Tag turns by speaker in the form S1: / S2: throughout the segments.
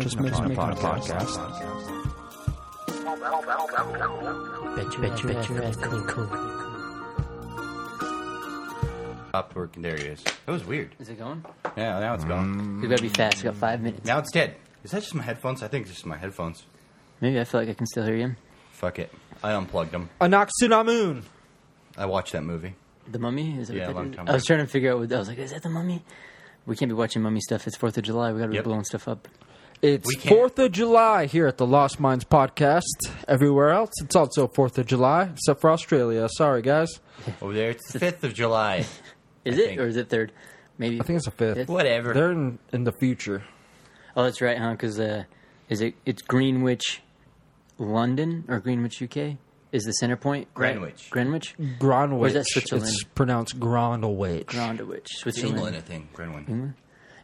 S1: Just making, just making, making a podcast.
S2: Bet you, bet you, bet you, bet cool, cool.
S3: Stopped working. There he is. That was weird.
S2: Is it going?
S3: Yeah, now it's gone. Mm.
S2: We gotta be fast. We got five minutes.
S3: Now it's dead. Is that just my headphones? I think it's just my headphones.
S2: Maybe I feel like I can still hear you.
S3: Fuck it. I unplugged them.
S1: Anck-su-namun.
S3: I watched that movie.
S2: The Mummy? Is it
S3: Yeah,
S2: what that
S3: long
S2: is?
S3: time
S2: I was
S3: ago.
S2: trying to figure out what I was like. Is that the Mummy? We can't be watching Mummy stuff. It's Fourth of July. We gotta be
S3: Yep.
S2: blowing stuff up.
S1: It's 4th of July here at the Lost Minds podcast. Everywhere else, it's also 4th of July, except for Australia. Sorry, guys.
S3: Over there, it's the 5th of July.
S2: Is
S3: I
S2: it
S3: think.
S2: or is it third? Maybe.
S1: I think it's the 5th.
S2: Fifth?
S3: Whatever.
S1: They're in, in the future.
S2: Oh, that's right, huh? Because uh, is it? It's Greenwich, London or Greenwich, UK? Is the center point right?
S3: Greenwich.
S2: Greenwich,
S1: Greenwich.
S2: Or is that Switzerland?
S1: It's pronounced Grondwich.
S2: Greenwich, Switzerland,
S3: England, I think. Grenwin.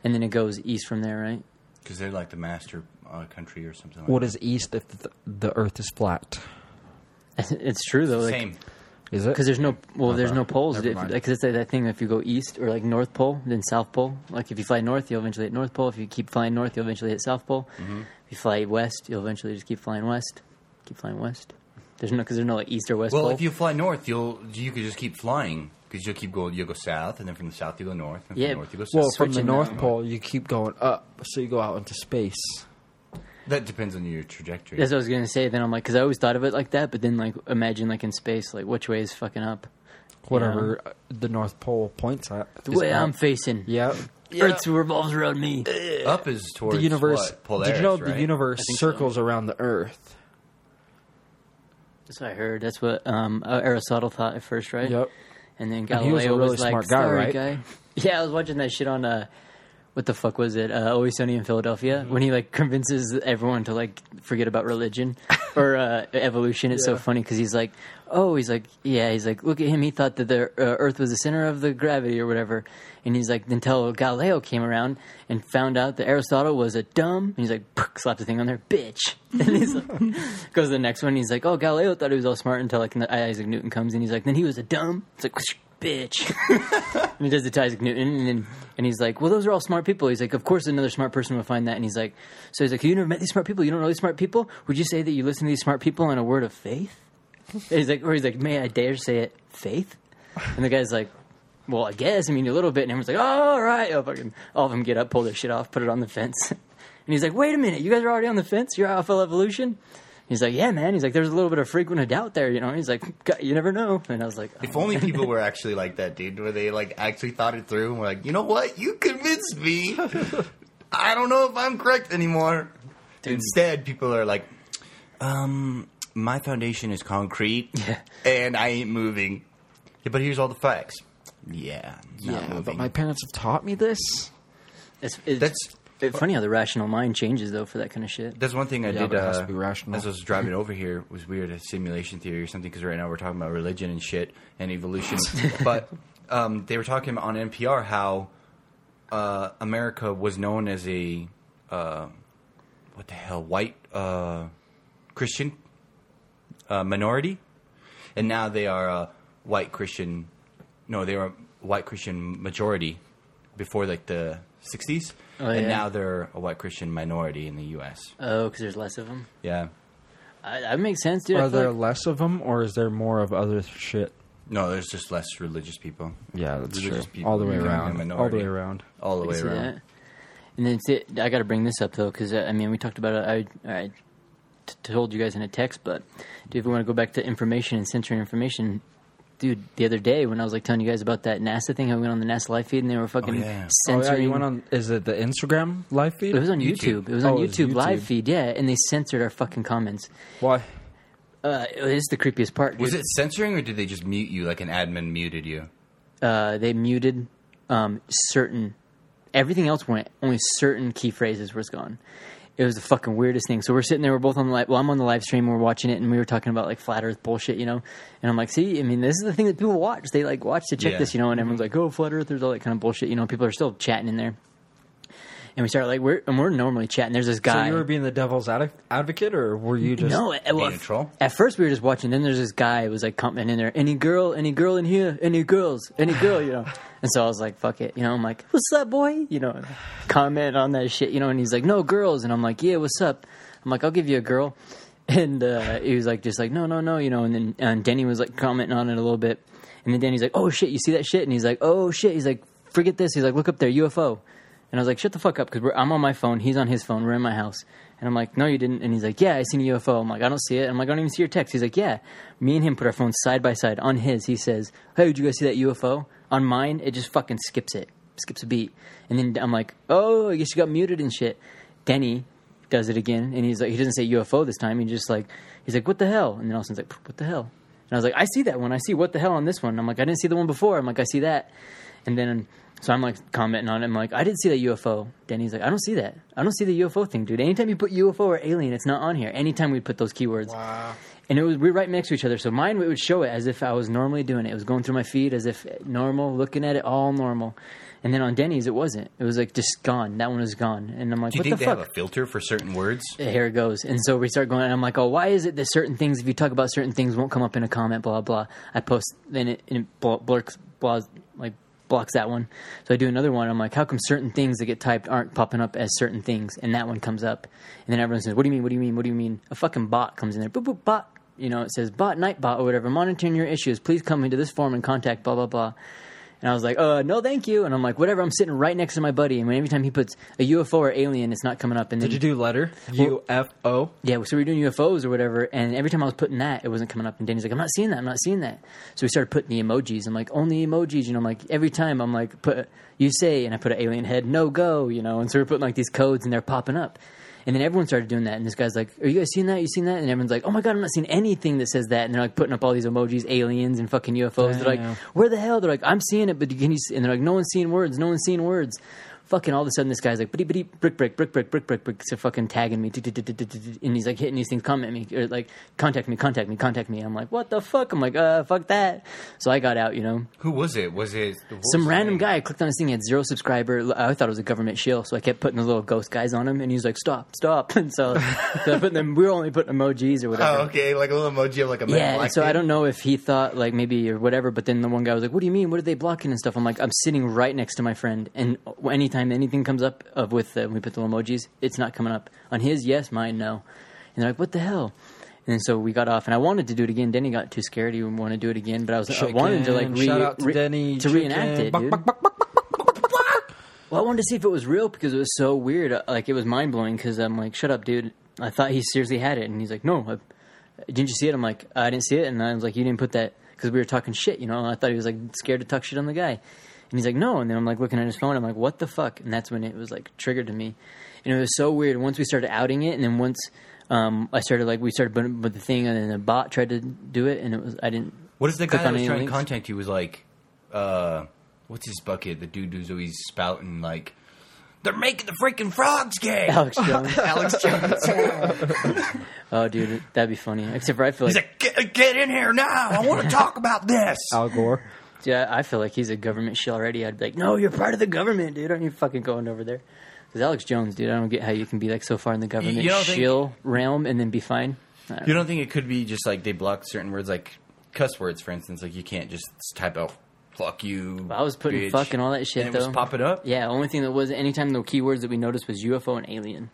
S2: and then it goes east from there, right?
S3: Because they're like the master uh, country or something like
S1: What
S3: that.
S1: is east if the, the earth is flat?
S2: it's true though. Like,
S3: Same.
S1: Is it?
S2: Because there's no well, there's no poles.
S1: Never
S2: If- Like it's like that thing. If you go east or like North Pole, then South Pole. Like if you fly north, you'll eventually hit North Pole. If you keep flying north, you'll eventually hit South Pole.
S3: Mm-hmm.
S2: If you fly west, you'll eventually just keep flying west. Keep flying west. There's no because there's no like east or west
S3: Well,
S2: pole.
S3: if you fly north, you'll you could just keep flying because you'll keep going. You'll go south, and then from the south you go north, and from
S2: Yeah.
S3: the north you go south.
S1: well, from the
S2: switching
S1: North
S2: now.
S1: Pole, you keep going up, so you go out into space.
S3: that depends on your trajectory.
S2: That's what I was gonna say. Then I'm like, because I always thought of it like that, but then like imagine like in space, like which way is fucking up?
S1: Whatever uh, the North Pole points at.
S2: The
S1: is
S2: way
S1: up.
S2: I'm facing.
S1: Yeah.
S2: Earth revolves around me.
S3: Up is towards
S1: The universe.
S3: What? Polaris,
S1: did you know
S3: right?
S1: the universe
S2: I think so.
S1: circles around the Earth?
S2: That's what I heard. That's what um, uh, Aristotle thought at first, right?
S1: Yep.
S2: And then
S1: And
S2: Galileo
S1: he was a really
S2: like,
S1: smart guy,
S2: "Sorry,
S1: right?"
S2: guy." Yeah, I was watching that shit on uh, what the fuck was it? Uh, Always Sunny in Philadelphia
S1: Mm-hmm.
S2: when he like convinces everyone to like forget about religion or uh, evolution. It's so funny because he's like, oh, he's like, yeah, he's like, look at him. He thought that the uh, Earth was the center of the gravity or whatever. And he's like, until Galileo came around and found out that Aristotle was a dumb. And he's like, slapped the thing on there, bitch. And he's like, goes to the next one. He's like, oh, Galileo thought he was all smart until like Isaac Newton comes and he's like, then he was a dumb. It's like, bitch. and he does it to Isaac Newton, and and he's like, "Well, those are all smart people." He's like, "Of course, another smart person would find that." And he's like, "So he's like, you never met these smart people? You don't know these smart people? Would you say that you listen to these smart people on a word of faith?" And he's like, or he's like, "May I dare say it, faith?" And the guy's like. Well, I guess. I mean, a little bit. And everyone's like, oh, all right. Oh, fucking, all of them get up, pull their shit off, put it on the fence. and he's like, wait a minute. You guys are already on the fence? You're alpha evolution? He's like, yeah, man. He's like, there's a little bit of frequent of doubt there, you know? He's like, you never know. And I was like,
S3: If only people were actually like that, dude, where they like actually thought it through and were like, you know what, you convinced me. I don't know if I'm correct anymore. Instead, people are like, um, my foundation is concrete,
S2: Yeah.
S3: and I ain't moving. Yeah, but here's all the facts. Yeah, not
S1: yeah,
S3: moving.
S1: but my parents have taught me this.
S2: It's, it's
S3: That's
S2: it's funny how the rational mind changes though for that kind of shit.
S3: That's one thing I
S1: Yeah,
S3: did.
S1: but it has
S3: uh,
S1: to be rational.
S3: As I was driving over here, was weird a simulation theory or something because right now we're talking about religion and shit and evolution. but um, they were talking on NPR how uh, America was known as a uh, what the hell white uh, Christian uh, minority, and now they are a white Christian. No, they were a white Christian majority before like the '60s,
S2: Oh,
S3: and
S2: yeah.
S3: now they're a white Christian minority in the U.S.
S2: Oh, because there's less of them.
S3: Yeah.
S2: I, that makes sense, dude. I
S1: Are
S2: feel
S1: there
S2: like-
S1: less of them, or is there more of other shit?
S3: No, there's just less religious people.
S1: Yeah, that's
S3: Religious
S1: true.
S3: people
S1: All the way
S3: becoming a
S1: around. All the
S3: minority.
S1: way around.
S3: All the way
S2: see
S3: around.
S2: that. And then see, I got to bring this up though, because uh, I mean, we talked about it. I, I t- told you guys in a text, but do if we want to go back to information and censoring information, dude, the other day when I was like telling you guys about that NASA thing, I went on the NASA live feed and they were fucking
S3: yeah.
S1: Oh yeah, you went on. Is it the Instagram live feed?
S2: it was on YouTube.
S3: YouTube.
S2: It was on
S1: Oh, it was
S2: YouTube, live feed, yeah, and they censored our fucking comments.
S1: Why?
S2: Uh, it's the creepiest part.
S3: Was it censoring or did they just mute you like an admin muted you?
S2: uh, they muted um, certain everything else went only certain key phrases was gone it was the fucking weirdest thing so we're sitting there we're both on the live well i'm on the live stream we're watching it and we were talking about like flat earth bullshit you know and i'm like see i mean this is the thing that people watch they like watch to check
S3: Yeah.
S2: this you know and everyone's like oh flat Earth, there's all that kind of bullshit you know people are still chatting in there and we start like we're and we're normally chatting there's this guy.
S1: So
S2: guy
S1: you were being the devil's ad- advocate, or were you just
S2: no, at, well,
S3: Being a troll?
S2: At first, we were just watching. Then there's this guy who was like commenting in there. Any girl, any girl in here, any girls, any girl, you know. And so I was like, "Fuck it," you know. I'm like, "What's up, boy?" You know, comment on that shit, you know. And he's like, "No girls," and I'm like, "Yeah, what's up?" I'm like, "I'll give you a girl," and uh, he was like, "Just like, no, no, no," you know. And then and Denny was like commenting on it a little bit, and then Denny's like, "Oh shit, you see that shit?" And he's like, "Oh shit," he's like, "Forget this." He's like, "Look up there, UFO." And I was like, shut the fuck up, because I'm on my phone, he's on his phone, we're in my house. And I'm like, no, you didn't. And he's like, yeah, I seen a UFO. I'm like, I don't see it. I'm like, I don't even see your text. He's like, yeah. Me and him put our phones side by side. On his, he says, hey, did you guys see that UFO? On mine, it just fucking skips it, skips a beat. And then I'm like, oh, I guess you got muted and shit. Denny does it again, and he's like, he doesn't say UFO this time. He just like, he's like, what the hell? And then all of a sudden, he's like, what the hell? And I was like, I see that one. I see what the hell on this one. I'm like, I didn't see the one before. I'm like, I see that. And then, so I'm like commenting on it. I'm like, I didn't see that UFO. Danny's like, I don't see that. I don't see the UFO thing, dude. Anytime you put UFO or alien, it's not on here. Anytime we put those keywords.
S1: Wow.
S2: And it was we were right next to each other. So mine it would show it as if I was normally doing it. It was going through my feed as if normal, looking at it all normal. And then on Denny's, it wasn't. It was like just gone. That one was gone. And I'm like,
S3: Do you
S2: what
S3: think
S2: the
S3: they
S2: fuck?
S3: have a filter for certain words?
S2: here it goes. And so we start going, and I'm like, oh, why is it that certain things, if you talk about certain things, won't come up in a comment, blah, blah. I post, then it, and it bl- blurks, blah, like, blocks that one. So I do another one. I'm like, how come certain things that get typed aren't popping up as certain things? And that one comes up. And then everyone says, what do you mean? What do you mean? What do you mean? A fucking bot comes in there. Boop, boop, bot. You know, it says bot, night bot, or whatever. Monitoring your issues. Please come into this form and contact blah, blah, blah. And I was like, uh, no, thank you. And I'm like, whatever. I'm sitting right next to my buddy. And when every time he puts a UFO or alien, it's not coming up. And then
S1: Did you do letter UFO?
S2: yeah, so we were doing UFOs or whatever, and every time I was putting that, it wasn't coming up. And Danny's like, "I'm not seeing that. I'm not seeing that." So we started putting the emojis. I'm like, "Only emojis," you know. I'm like, every time I'm like, "Put you say," and I put an alien head, no go, you know. And so we're putting like these codes, and they're popping up. And then everyone started doing that, and this guy's like, "Are you guys seeing that? You seen that?" And everyone's like, "Oh my god, I'm not seeing anything that says that." And they're like putting up all these emojis, aliens and fucking UFOs. They're like. "Where the hell?" They're like, "I'm seeing it, but can you?" See? And they're like, "No one's seeing words. No one's seeing words." Fucking all of a sudden, this guy's like, bitty bitty brick brick brick brick brick brick brick, so fucking tagging me, and he's like hitting these things, comment me, or like contact me, contact me, contact me. I'm like, what the fuck? I'm like, uh, fuck that. So I got out, you know.
S3: Who was it? Was it
S2: Some random guy I clicked on his thing, he had zero subscriber. I thought it was a government shill, so I kept putting the little ghost guys on him, and he was like, stop, stop. And so, so I put them. We were only putting emojis or whatever.
S3: Oh, okay, like a little emoji of like a man
S2: Yeah, so I don't know if he thought like maybe or whatever, but then the one guy was like, "What do you mean? What are they blocking and stuff?" I'm like, "I'm sitting right next to my friend, and anytime anything comes up of with uh, we put the emojis, it's not coming up on his. Yes, mine, no." And they're like, "What the hell?" And so we got off, and I wanted to do it again. Denny got too scared; he wanted to do it again, but I was I wanted to like re-
S1: Shout out to
S2: re-
S1: Denny
S2: to reenact
S1: Chicken.
S2: it, dude.
S1: buck, buck, buck,
S2: Well, I wanted to see if it was real because it was so weird. Uh, Like it was mind blowing because I'm like, "Shut up, dude." I thought he seriously had it, and he's like, "No, I, didn't you see it?" I'm like, "I didn't see it," and I was like, "You didn't put that because we were talking shit, you know?" I thought he was like scared to talk shit on the guy, and he's like, "No," and then I'm like looking at his phone. I'm like, "What the fuck?" And that's when it was like triggered to me, and it was so weird. Once we started outing it, and then once um, I started like we started putting with the thing, and then the bot tried to do it, and it was I didn't.
S3: What is the
S2: click
S3: guy that
S2: on
S3: was
S2: any
S3: trying to contact you? Was like, uh, what's his bucket? The dude who's always spouting like, they're making the freaking frogs gay.
S2: Alex Jones.
S3: Alex Jones.
S2: oh, dude, that'd be funny. Except for I feel
S3: He's
S2: like
S3: like, get, get in here now. I want to talk about this.
S1: Al Gore.
S2: Yeah, I feel like he's a government shill already. I'd be like, no, you're part of the government, dude. Aren't you fucking going over there? Because Alex Jones, dude, I don't get how you can be like so far in the government
S3: You don't think-
S2: shill realm and then be fine. I don't
S3: You don't think it could be just like they block certain words, like cuss words, for instance? Like you can't just type out "fuck you."
S2: know. I was putting
S3: bitch,
S2: fuck and all that shit
S3: and it
S2: though.
S3: was popping up.
S2: Yeah, the only thing that was anytime the keywords that we noticed was UFO and alien.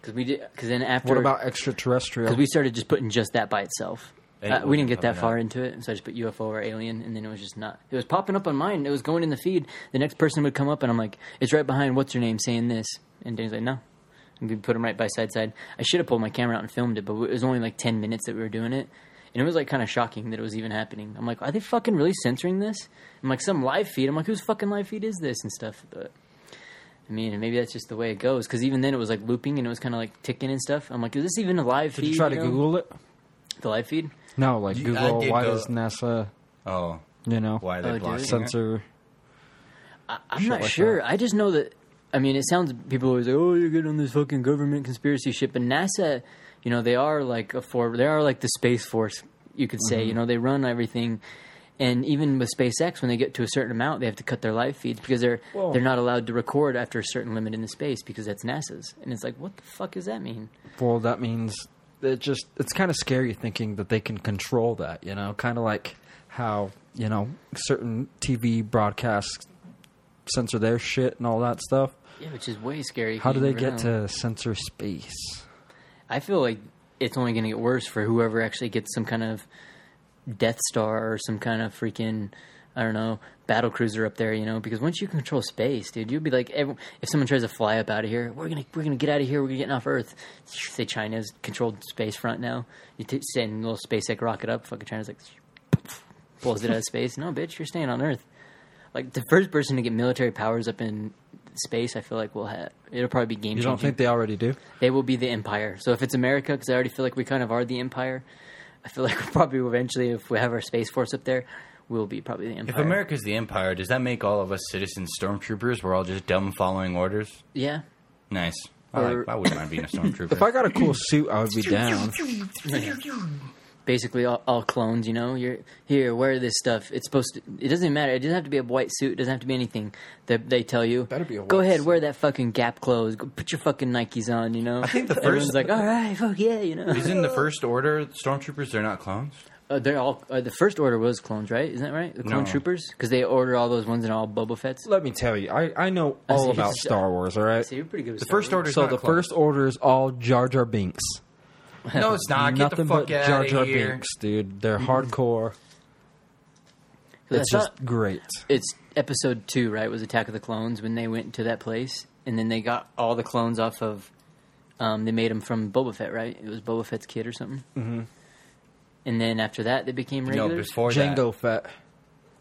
S2: Because we did. Because then after
S1: What about extraterrestrial?
S2: Because we started just putting just that by itself.
S3: And
S2: Uh, we didn't get that far
S3: up.
S2: into it, so I just put UFO or alien, and then it was just not. It was popping up on mine. It was going in the feed. The next person would come up, and I'm like, "It's right behind what's your name saying this," and Danny's like, "No." And we put them right by side side. I should have pulled my camera out and filmed it, but it was only like ten minutes that we were doing it, and it was like kind of shocking that it was even happening. I'm like, "Are they fucking really censoring this?" I'm like, "Some live feed." I'm like, "Whose fucking live feed is this?" and stuff, but. I mean, maybe that's just the way it goes. Because even then, it was like looping and it was kind of like ticking and stuff. I'm like, is this even a live
S1: Did
S2: feed?
S1: you try to
S2: know?
S1: Google it?
S2: the live feed.
S1: No, like
S3: You- I
S1: Google.
S3: did
S1: Why
S3: go-
S1: does NASA?
S3: Oh,
S1: You know,
S3: why are they
S2: Oh, dude.
S3: blocking it?
S1: censor?
S2: I, I'm
S1: Shit
S2: not
S1: like
S2: sure.
S1: that.
S2: I just know that. I mean, it sounds people always like, "Oh, you're good on this fucking government conspiracy shit," but NASA, you know, they are like a for they are like the space force. You could say,
S1: Mm-hmm.
S2: you know, they run everything. And even with SpaceX, when they get to a certain amount, they have to cut their live feeds because they're
S1: Whoa.
S2: they're not allowed to record after a certain limit in the space because that's NASA's. And it's like, what the fuck does that mean?
S1: Well, that means it just it's kind of scary thinking that they can control that. You know, kind of like how you know certain TV broadcasts censor their shit and all that stuff.
S2: Yeah, which is way scary.
S1: How do they get to censor space?
S2: I feel like it's only going to get worse for whoever actually gets some kind of Death Star or some kind of freaking I don't know battle cruiser up there, you know? Because once you control space, dude, you'd be like, every, if someone tries to fly up out of here, we're gonna we're gonna get out of here. We're getting off Earth. Say China's controlled space front now. You t- send a little SpaceX rocket up. Fucking China's like pulls it out of space. No, bitch, you're staying on Earth. Like the first person to get military powers up in space, I feel like will have it'll probably be game
S1: You don't think they already do?
S2: They will be the empire. So if it's America, because I already feel like we kind of are the empire, I feel like we'll probably eventually, if we have our space force up there, we'll be probably the empire. If.
S3: America's the empire, does that make all of us citizen stormtroopers? We're all just dumb following orders.
S2: yeah,
S3: Nice. I,
S2: Or-
S3: like, I wouldn't mind being a stormtrooper.
S1: If I got a cool suit, I would be down.
S2: basically all, all clones. You know, you're here. Wear this stuff. It's supposed to. It doesn't matter. It doesn't have to be a white suit. It doesn't have to be anything that they tell you.
S1: Better be a
S2: Go
S1: white
S2: ahead,
S1: suit.
S2: wear that fucking Gap clothes. Go put your fucking Nikes on. You know. I
S3: think the
S2: everyone's
S3: first-
S2: like, all right, fuck yeah, you know.
S3: Isn't the first order stormtroopers? They're not clones.
S2: Uh, they're all uh, the first order was clones, right? Isn't that right? The clone
S3: No.
S2: troopers because they order all those ones and all Boba Fett's.
S1: Let me tell you, I, I know
S2: I see.
S1: all about Star Wars. All right.
S2: So you're pretty good. With
S3: The
S2: Star
S3: first
S2: Wars.
S3: order.
S1: So the first order is all Jar Jar Binks.
S3: No, it's not. Get
S1: Nothing
S3: the fuck
S1: but
S3: out
S1: Jar
S3: of
S1: Jar
S3: here.
S1: Binks, dude. They're hardcore.
S2: 'Cause I
S1: It's just great.
S2: it's episode two, right? Was Attack of the Clones when they went to that place, and then they got all the clones off of. Um, they made them from Boba Fett, right? It was Boba Fett's kid or something. Mm-hmm. And then after that, they became
S3: No,
S2: regulars.
S3: before that.
S1: Jango Fett.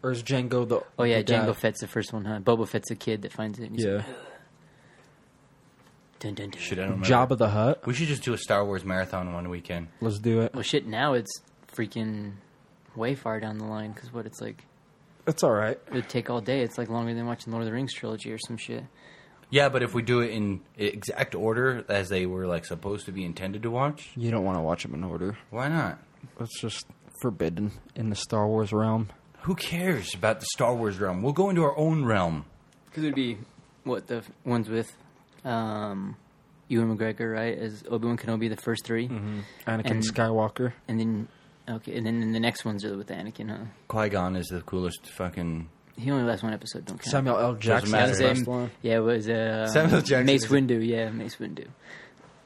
S1: Or is Jango the?
S2: oh yeah,
S1: the guy?
S2: Jango Fett's the first one, huh? Boba Fett's the kid that finds it. and he's
S1: Yeah.
S2: like, dun, dun, dun.
S3: Shit, I don't remember.
S1: Jabba the Hutt.
S3: We should just do a Star Wars marathon one weekend.
S1: Let's do it.
S2: Well, shit. Now it's freaking way far down the line because what it's like.
S1: It's all right.
S2: It would take all day. It's like longer than watching Lord of the Rings trilogy or some shit.
S3: Yeah, but if we do it in exact order as they were like supposed to be intended to watch,
S1: You don't want to watch them in order.
S3: why not?
S1: It's just forbidden in the Star Wars realm.
S3: Who cares about the Star Wars realm? We'll go into our own realm.
S2: Because it would be what the f- ones with um, Ewan McGregor, right? As Obi Wan Kenobi, the first 3
S1: Mm-hmm. Anakin
S2: And-
S1: Skywalker.
S2: and then okay, and then the next ones are with Anakin, huh?
S3: Qui Gon is the coolest fucking.
S2: He only lasts one episode. Don't count.
S1: Samuel L. Jackson.
S3: matter.
S1: is the
S2: Same-
S1: one.
S2: yeah, it was uh,
S3: Samuel Jackson
S2: Mace
S3: is-
S2: Windu. Yeah, Mace Windu.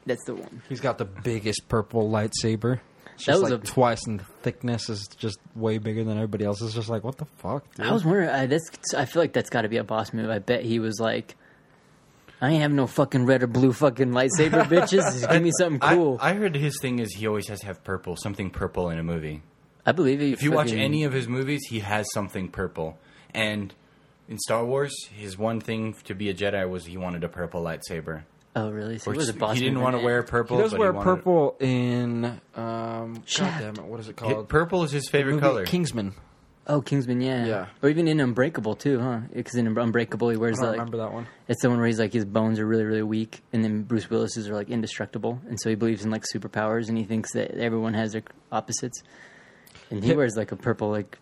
S2: That's the one.
S1: He's got the biggest purple lightsaber. It's
S2: That was
S1: like
S2: a-
S1: twice in thickness. Is just way bigger than everybody else. It's just like what the fuck. Dude?
S2: I was wondering. Uh, I, that's. I feel like that's got to be a boss move. I bet he was like, "I ain't have no fucking red or blue fucking lightsaber, bitches. Just give me something cool."
S3: I, heard his thing is he always has to have purple, something purple in a movie.
S2: I, believe.
S3: If you watch any of his movies, he has something purple. And in Star Wars, his one thing to be a Jedi was he wanted a purple lightsaber.
S2: Oh, really? So
S3: Or
S2: he was a boss.
S3: he didn't want to wear purple.
S1: He does
S3: but
S1: wear
S3: wanted-
S1: purple in. Um,
S2: Shaft.
S1: God damn it! What is it
S3: Hi-
S1: called?
S3: Purple is his favorite
S1: Movie
S3: color.
S1: Kingsman.
S2: Oh, Kingsman, yeah.
S1: Yeah.
S2: Or even in Unbreakable too, huh? Because in Unbreakable, he
S1: I
S2: wears
S1: don't
S2: like
S1: remember that one.
S2: it's the one where he's like his bones are really really weak, and then Bruce Willis's are like indestructible, and so he believes in like superpowers, and he thinks that everyone has their opposites, and he
S1: Hip-
S2: wears like a purple like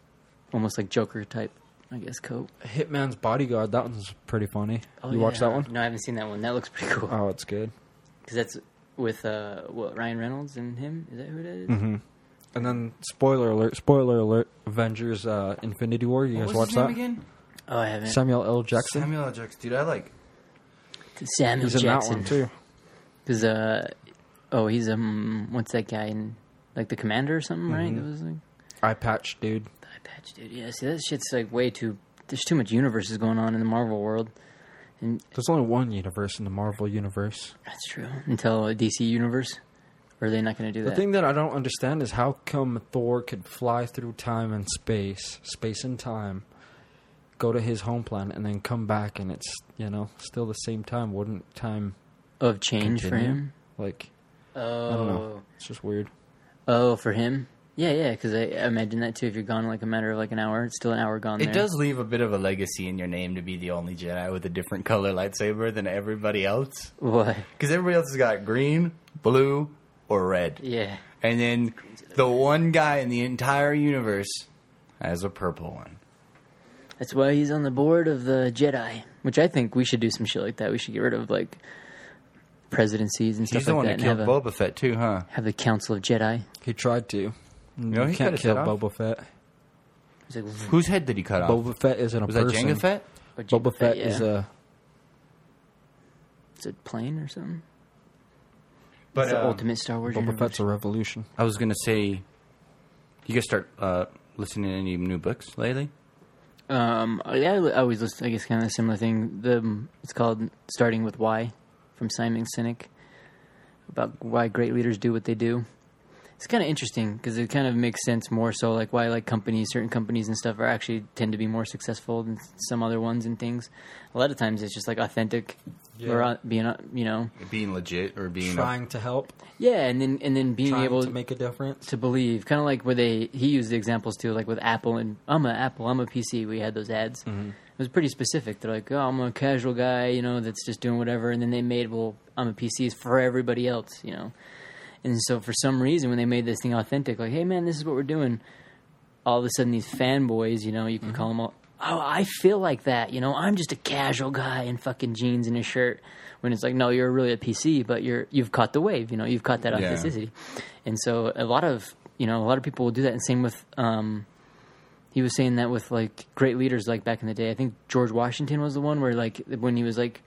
S2: almost like Joker type, I guess coat.
S1: Hitman's Bodyguard. That one's pretty funny.
S2: Oh,
S1: you watch that one?
S2: No, I haven't seen that one. That looks pretty cool
S1: Oh, it's good.
S2: because that's with uh what Ryan Reynolds and him. Is that who it is?
S1: Mm-hmm. And then spoiler alert! Spoiler alert! Avengers: uh, Infinity War. You
S3: What
S1: guys watch that?
S3: again?
S2: Oh, I haven't.
S1: Samuel L. Jackson.
S3: Samuel L. Jackson. Dude, I like.
S2: Samuel
S1: He's in
S2: Jackson.
S1: that one too.
S2: Because uh, oh, he's um, what's that guy in like the commander or something, right?
S1: Mhm.
S2: That was like
S1: Eye patch, dude.
S2: Patch, dude. Yeah, see that shit's like way too. There's too much universes going on in the Marvel world, and
S1: There's only one universe in the Marvel universe.
S2: that's true. Until a DC universe, or are they not going to do that?
S1: The thing that I don't understand is how come Thor could fly through time and space, space and time, go to his home planet, and then come back, and it's you know still the same time. Wouldn't time
S2: of change for him.
S1: like
S2: Oh,
S1: I don't know. Oh. It's just weird.
S2: Oh, for him? Yeah, yeah. Because I I imagine that too. If you're gone like a matter of like an hour, it's still an hour gone.
S3: It
S2: there.
S3: does leave a bit of a legacy in your name to be the only Jedi with a different color lightsaber than everybody else.
S2: What?
S3: Because everybody else has got green, blue, or red.
S2: Yeah.
S3: And then the one guy in the entire universe has a purple one.
S2: That's why he's on the board of the Jedi, which I think we should do some shit like that. We should get rid of like presidencies and stuff like that.
S3: He's the
S2: like
S3: one
S2: that
S3: that
S2: and
S3: killed Boba Fett too, huh?
S2: have the Council of Jedi.
S1: He tried to.
S3: Know,
S1: you
S3: he
S1: can't kill
S3: head off.
S1: Boba Fett.
S2: He's like,
S3: Whose head did he cut off?
S1: Boba Fett isn't a
S3: was that
S1: person.
S3: Jango Fett?
S2: "What,
S1: Boba
S2: Jango
S1: Fett
S2: yeah.
S1: is a
S2: Is it plane or something?
S3: But
S2: It's the
S3: um,
S2: ultimate Star Wars.
S1: Boba
S2: universe.
S1: Fett's a revolution.
S3: I was gonna say, you guys start uh, listening to any new books lately?
S2: Um, yeah, I always listen. I guess kind of a similar thing. The it's called "Starting with Why" from Simon Sinek about why great leaders do what they do. It's kind of interesting because it kind of makes sense more so like why like companies, certain companies and stuff are actually tend to be more successful than some other ones and things. A lot of times it's just like authentic or
S1: Yeah.
S2: uh, being uh, you know
S3: Being legit or being
S1: Trying to help,
S2: yeah, and then and then being
S1: trying
S2: able
S1: to make a difference.
S2: to believe. Kind of like where they he used the examples too, like with Apple and I'm a Apple, I'm a PC. We had those ads. It was pretty specific. They're like, oh, I'm a casual guy, you know, that's just doing whatever. And then they made, well, I'm a PC is for everybody else, you know. And so for some reason, when they made this thing authentic, like, hey man, this is what we're doing. All of a sudden, these fanboys, you know, you can call them all. Oh, I feel like that, you know. I'm just a casual guy in fucking jeans and a shirt. When it's like, no, you're really a PC, but you're you've caught the wave, you know. You've caught that
S3: Yeah.
S2: authenticity, and so a lot of you know a lot of people will do that. And same with um, he was saying that with like great leaders like back in the day. I think George Washington was the one where like when he was like,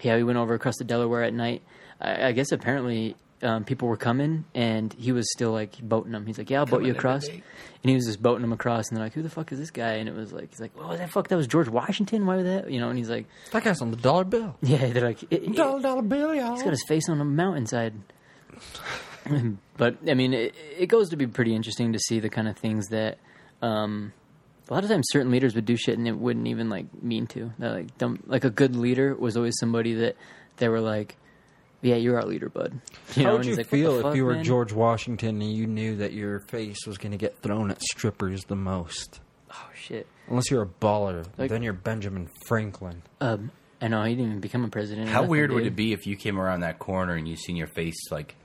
S2: yeah, he went over across the Delaware at night. I, I guess apparently um, people were coming and he was still like boating them. He's like, yeah, I'll boat you across. And he was just boating them across, and they're like, "Who the fuck is this guy?" And it was like, he's like, "Oh, that fuck, that was George Washington. Why was that?" You know, and he's like,
S1: That guy's on the dollar bill.
S2: "Yeah." They're like, it, it-
S1: dollar bill, y'all.
S2: He's got his face on a mountainside. but I mean, it, it goes to be pretty interesting to see the kind of things that um, a lot of times certain leaders would do shit and it wouldn't even like mean to. They're like, don't, like a good leader was always somebody that they were like, "Yeah, you're our leader, bud." You
S1: How
S2: know,
S1: would
S2: and
S1: you
S2: he's like, "What
S1: feel
S2: the
S1: if
S2: fuck,
S1: you were
S2: man?"
S1: George Washington and you knew that your face was going to get thrown at strippers the most?
S2: Oh shit!
S1: Unless you're a baller,
S2: Like-
S1: then you're Benjamin Franklin.
S2: Um, I know he didn't even become a president. or
S3: How
S2: nothing,
S3: weird would
S2: dude.
S3: it be if you came around that corner and you seen your face like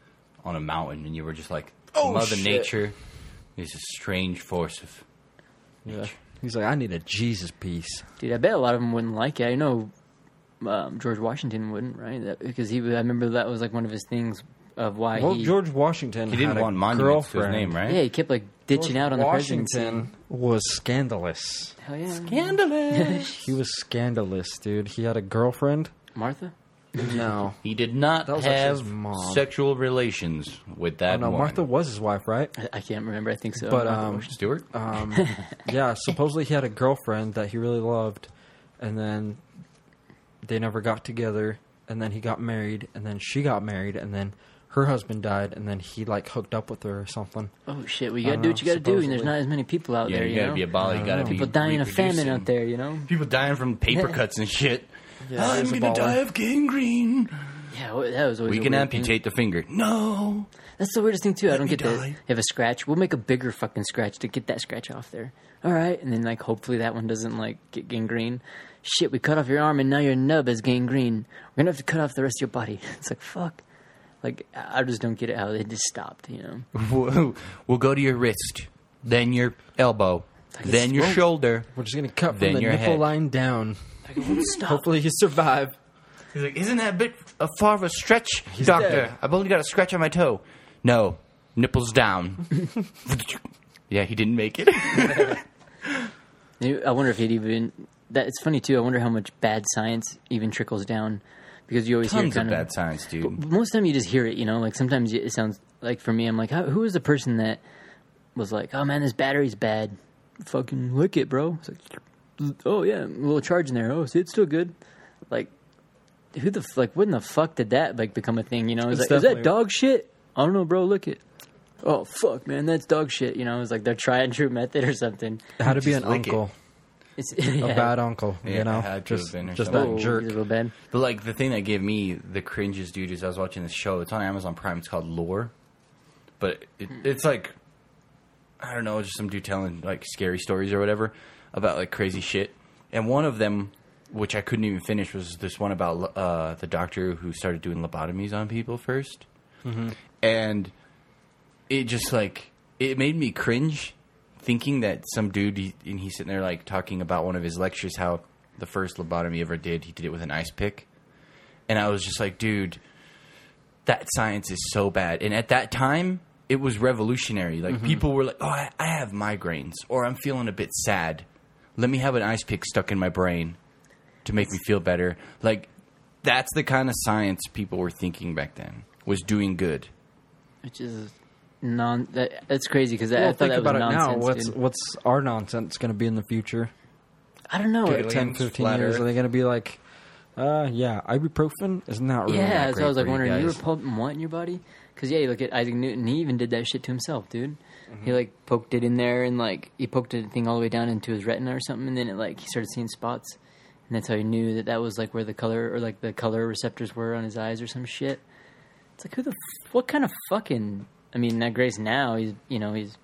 S3: on a mountain and you were just like,
S1: Oh,
S3: Mother
S1: shit.
S3: Nature is a strange force of.
S1: Yeah. He's like, I need a Jesus piece.
S2: Dude, I bet a lot of them wouldn't like it. I know um, George Washington wouldn't, right? That, because he, I remember that was like one of his things of why
S1: Well,
S2: he.
S1: George Washington
S3: He didn't
S1: had a
S3: want monuments to his
S1: girlfriend.
S3: name, right?
S2: yeah, he kept like ditching
S1: George
S2: out on the
S1: Washington
S2: presidency.
S1: was scandalous.
S2: Hell yeah,
S3: Scandalous.
S1: He was scandalous, dude. He had a girlfriend.
S2: Martha.
S1: No,
S3: he did not
S1: That was actually
S3: have
S1: his mom.
S3: sexual relations with
S1: oh,
S3: that
S1: no,
S3: one.
S1: Martha was his wife, right?
S2: I, I can't remember. I think so.
S1: But,
S2: Martha
S1: um,
S2: Bush.
S3: Stewart?
S1: Um, yeah, supposedly he had a girlfriend that he really loved, and then they never got together. And then he got married, and then she got married, and then her husband died, and then he like hooked up with her or something.
S2: oh shit, well, you gotta
S1: don't
S2: what you gotta do, and there's not as many people out
S3: yeah,
S2: there.
S3: you
S2: You
S3: gotta
S2: know,
S3: be a baller. You gotta
S1: know.
S3: be
S2: people dying of famine out there. You know.
S3: People dying from paper cuts and shit.
S1: Yeah,
S3: I'm gonna die of gangrene.
S2: Yeah, well, that was always.
S3: We
S2: a
S3: can
S2: weird thing.
S3: amputate the finger. No.
S2: That's the weirdest thing too. I don't
S3: me
S2: get that.
S3: die.
S2: You have a scratch. We'll make a bigger fucking scratch to get that scratch off there. All right, and then like hopefully that one doesn't like get gangrene. Shit, we cut off your arm and now your nub is gangrene. We're gonna have to cut off the rest of your body. It's like fuck. Like I I just don't get it how they just stopped. You know.
S3: We'll, we'll go to your wrist, then your elbow, then your shoulder.
S1: We're just gonna cut
S3: Then
S1: from the
S3: your
S1: nipple
S3: head.
S1: line down.
S2: Like, it won't stop.
S1: Hopefully, he survive.
S3: He's like, isn't that a bit uh, far of a stretch,
S1: He's
S3: doctor?
S1: dead.
S3: I've only got a scratch on my toe. No, nipples down. yeah, he didn't make it.
S2: I wonder if it even. That it's funny too. I wonder how much bad science even trickles down because you always
S3: Tons
S2: hear
S3: of
S2: kind
S3: bad science, dude.
S2: But most of the time you just hear it, you know. Like sometimes it sounds like for me, I'm like, how, who was the person that was like, oh man, this battery's bad. Fucking lick it, bro. It's like, oh yeah, a little charge in there. Oh, see, it's still good. Like, who the f- like? When the fuck did that like become a thing? You know, it's
S1: It's
S2: like, is that dog shit? I don't know, bro. Look it. Oh fuck, man, that's dog shit. You know, it's like their tried and true method or something.
S1: How to be an
S3: uncle. it.
S1: Uncle,
S2: It's
S1: a bad uncle.
S3: Yeah,
S1: you know,
S3: it had to have
S1: just
S3: been or
S1: just that jerk.
S2: he's a little bad.
S3: But like the thing that gave me the cringes, dude, is I was watching this show. It's on Amazon Prime. It's called Lore. but it, it's like I don't know, just some dude telling like scary stories or whatever about like crazy shit. And one of them, which I couldn't even finish, was this one about uh, the doctor who started doing lobotomies on people 1st and it just like it made me cringe thinking that some dude he, and he's sitting there like talking about one of his lectures how the first lobotomy he ever did he did it with an ice pick. And i was just like dude that science is so bad. And at that time it was revolutionary. Like mm-hmm. people were like oh I, I have migraines or i'm feeling a bit sad. Let me have an ice pick stuck in my brain to make me feel better. Like that's the kind of science people were thinking back then was doing good.
S2: Which is non. That, that's crazy because
S1: Well,
S2: I thought
S1: think
S2: that was
S1: about it now. What's
S2: dude.
S1: what's our nonsense going to be in the future?
S2: I don't know.
S1: Like 10, 15
S3: flat
S1: years, are they going to be like, uh, yeah, ibuprofen is not really
S2: yeah,
S1: that
S2: so I was like wondering, you,
S1: guys.
S2: were pumping what in your body? Because yeah, you look at Isaac Newton. He even did that shit to himself, dude.
S1: Mm-hmm.
S2: He like poked it in there and like he poked a thing all the way down into his retina or something, and then it like he started seeing spots, and that's how he knew that that was like where the color or like the color receptors were on his eyes or some shit. It's like who the f- what kind of fucking? I mean, that Grace now he's you know he's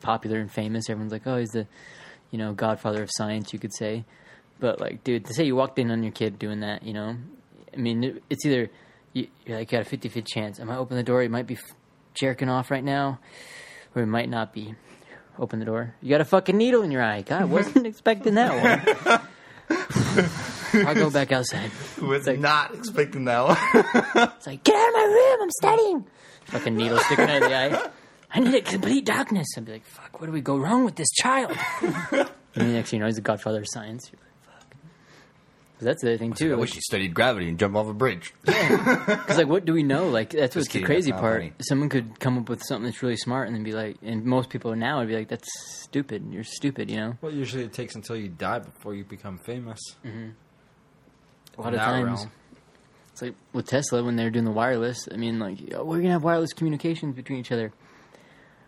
S2: popular and famous. Everyone's like, oh, he's the you know godfather of science, you could say. But like, dude, to say you walked in on your kid doing that, you know, I mean, it's either you, you're like you got a 50-50 chance. I open the door. He might be jerking off right now, or he might not be. Open the door. You got a fucking needle in your eye. God, I wasn't expecting that one. I'll go back outside.
S3: was
S2: like-
S3: not expecting that one
S2: It's like, get out of my room. I'm studying. Fucking needle sticking out of the eye. I need a complete darkness. I'd be like, fuck, what do we go wrong with this child? and then next thing you know, he's the godfather of science. You're like, fuck. 'Cause that's the other thing, too.
S3: I
S2: like-
S3: wish you studied gravity and jump off a bridge.
S2: Because like, what do we know? Like, that's what's the crazy part.
S3: funny.
S2: Someone could come up with something that's really smart and then be like, and most people now would be like, "That's stupid. You're stupid." You know,
S1: Well, usually it takes until you die before you become famous. Mm-hmm.
S2: A lot of times.
S1: realm.
S2: It's like with Tesla when they were doing the wireless. I mean, like, oh, we're gonna have wireless communications between each other.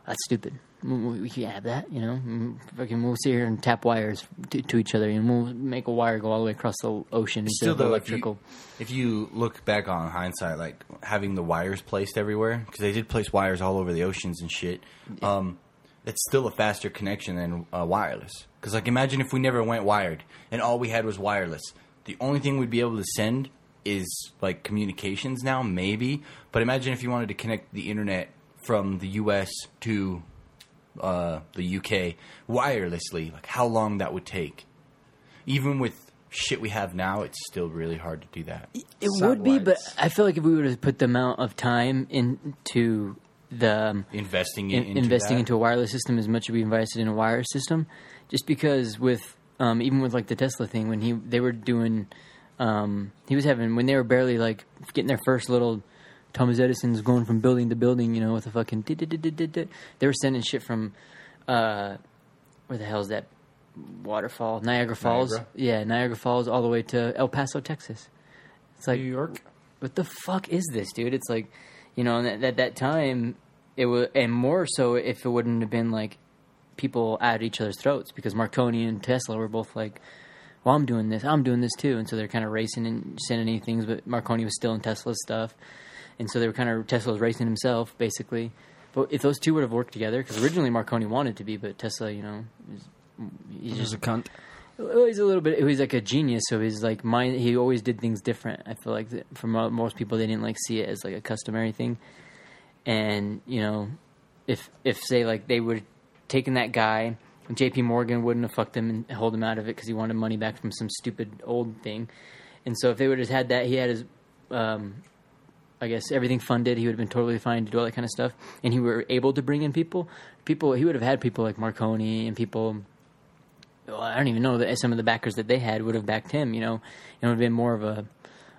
S2: That's stupid. We, can't have that. You know, Mm, fucking, we'll sit here and tap wires to, to each other, and we'll make a wire go all the way across the ocean instead
S3: Still,
S2: of
S3: though, if you, if you look back on hindsight, like having the wires placed everywhere, because they did place wires all over the oceans and shit, um, it's still a faster connection than uh, wireless. Because, like, imagine if we never went wired and all we had was wireless. The only thing we'd be able to send is, like, communications now, maybe. But imagine if you wanted to connect the internet from the US to uh, the UK wirelessly, like, how long that would take. Even with shit we have now, it's still really hard to do that.
S2: It would be, but. I feel like if we were to put the amount of time into the um,
S3: Investing
S2: in,
S3: in, into
S2: investing
S3: that.
S2: into a wireless system as much as we invested in a wire system, just because with um, even with like the Tesla thing when he they were doing, um, he was having when they were barely like getting their first little Thomas Edison's going from building to building, you know, with a fucking they were sending shit from uh, where the hell is that waterfall Niagara Falls?
S3: Niagara?
S2: Yeah, Niagara Falls all the way to El Paso, Texas. It's like
S1: New York.
S2: what the fuck is this, dude? It's like, you know, at that, that time, it was, and more so if it wouldn't have been like people at each other's throats because Marconi and Tesla were both like, well, I'm doing this, I'm doing this too, and so they're kind of racing and sending any things, but Marconi was still in Tesla's stuff, and so they were kind of Tesla was racing himself basically. But if those two would have worked together, because originally Marconi wanted to be, but Tesla, you know, he's
S1: He's
S2: just
S1: a cunt.
S2: well, he's a little bit. He's like a genius, so he's like mind. He always did things different. I feel like for most people, they didn't like see it as like a customary thing. And you know, if if say like they would taken that guy, J.P. Morgan wouldn't have fucked him and held him out of it because he wanted money back from some stupid old thing. And so if they would have had that, he had his. Um, I guess everything funded, he would have been totally fine to do all that kind of stuff, and he were able to bring in people. People, he would have had people like Marconi and people well, I don't even know that some of the backers that they had would have backed him. You know, it would have been more of a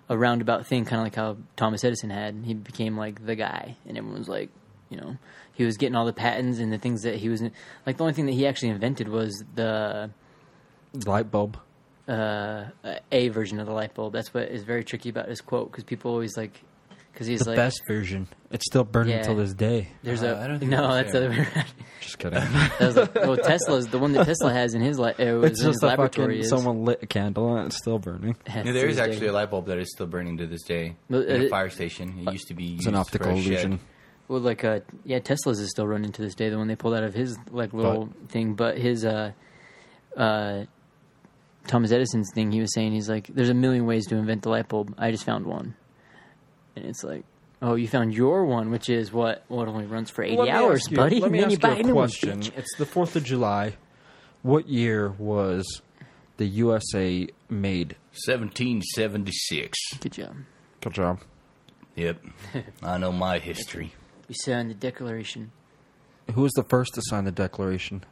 S2: a roundabout thing, kind of like how Thomas Edison had. He became like the guy, and everyone was like, you know, he was getting all the patents and the things that he was like. The only thing that he actually invented was the
S1: Light bulb.
S2: uh, a version of the light bulb. That's what is very tricky about his quote because people always like because he's
S1: The
S2: like
S1: best version. It's still burning
S2: Yeah.
S1: till this day.
S2: There's
S3: Uh,
S2: a
S3: I don't think
S2: no,
S3: that's
S2: that's the other way around.
S1: Just kidding.
S2: That was like, well, Tesla's the one that Tesla has in his li- uh, was
S1: it's
S2: in his
S1: just a
S2: laboratory.
S1: fucking someone lit a candle and it's still burning.
S3: Yeah, there is actually a light bulb that is still burning to this day
S2: Well,
S3: in
S2: uh,
S3: a fire station. It used to be
S1: It's an optical
S3: for shed.
S1: illusion.
S2: Well, like uh, yeah, Tesla's is still running to this day. The one they pulled out of his like little thing, but his uh, uh, Thomas Edison's thing. He was saying he's like, there's a million ways to invent the light bulb. I just found one, and it's like. Oh, you found your one, which is what? What only runs for eighty hours,
S1: you-
S2: buddy.
S1: Let me
S2: and
S1: ask
S2: you
S1: you a
S2: new one,
S1: question. It's the Fourth of July. What year was the USA made?
S3: 1776.
S2: Good job.
S1: Good job.
S3: Yep. I know my history.
S2: We signed the Declaration.
S1: Who was the first to sign the Declaration?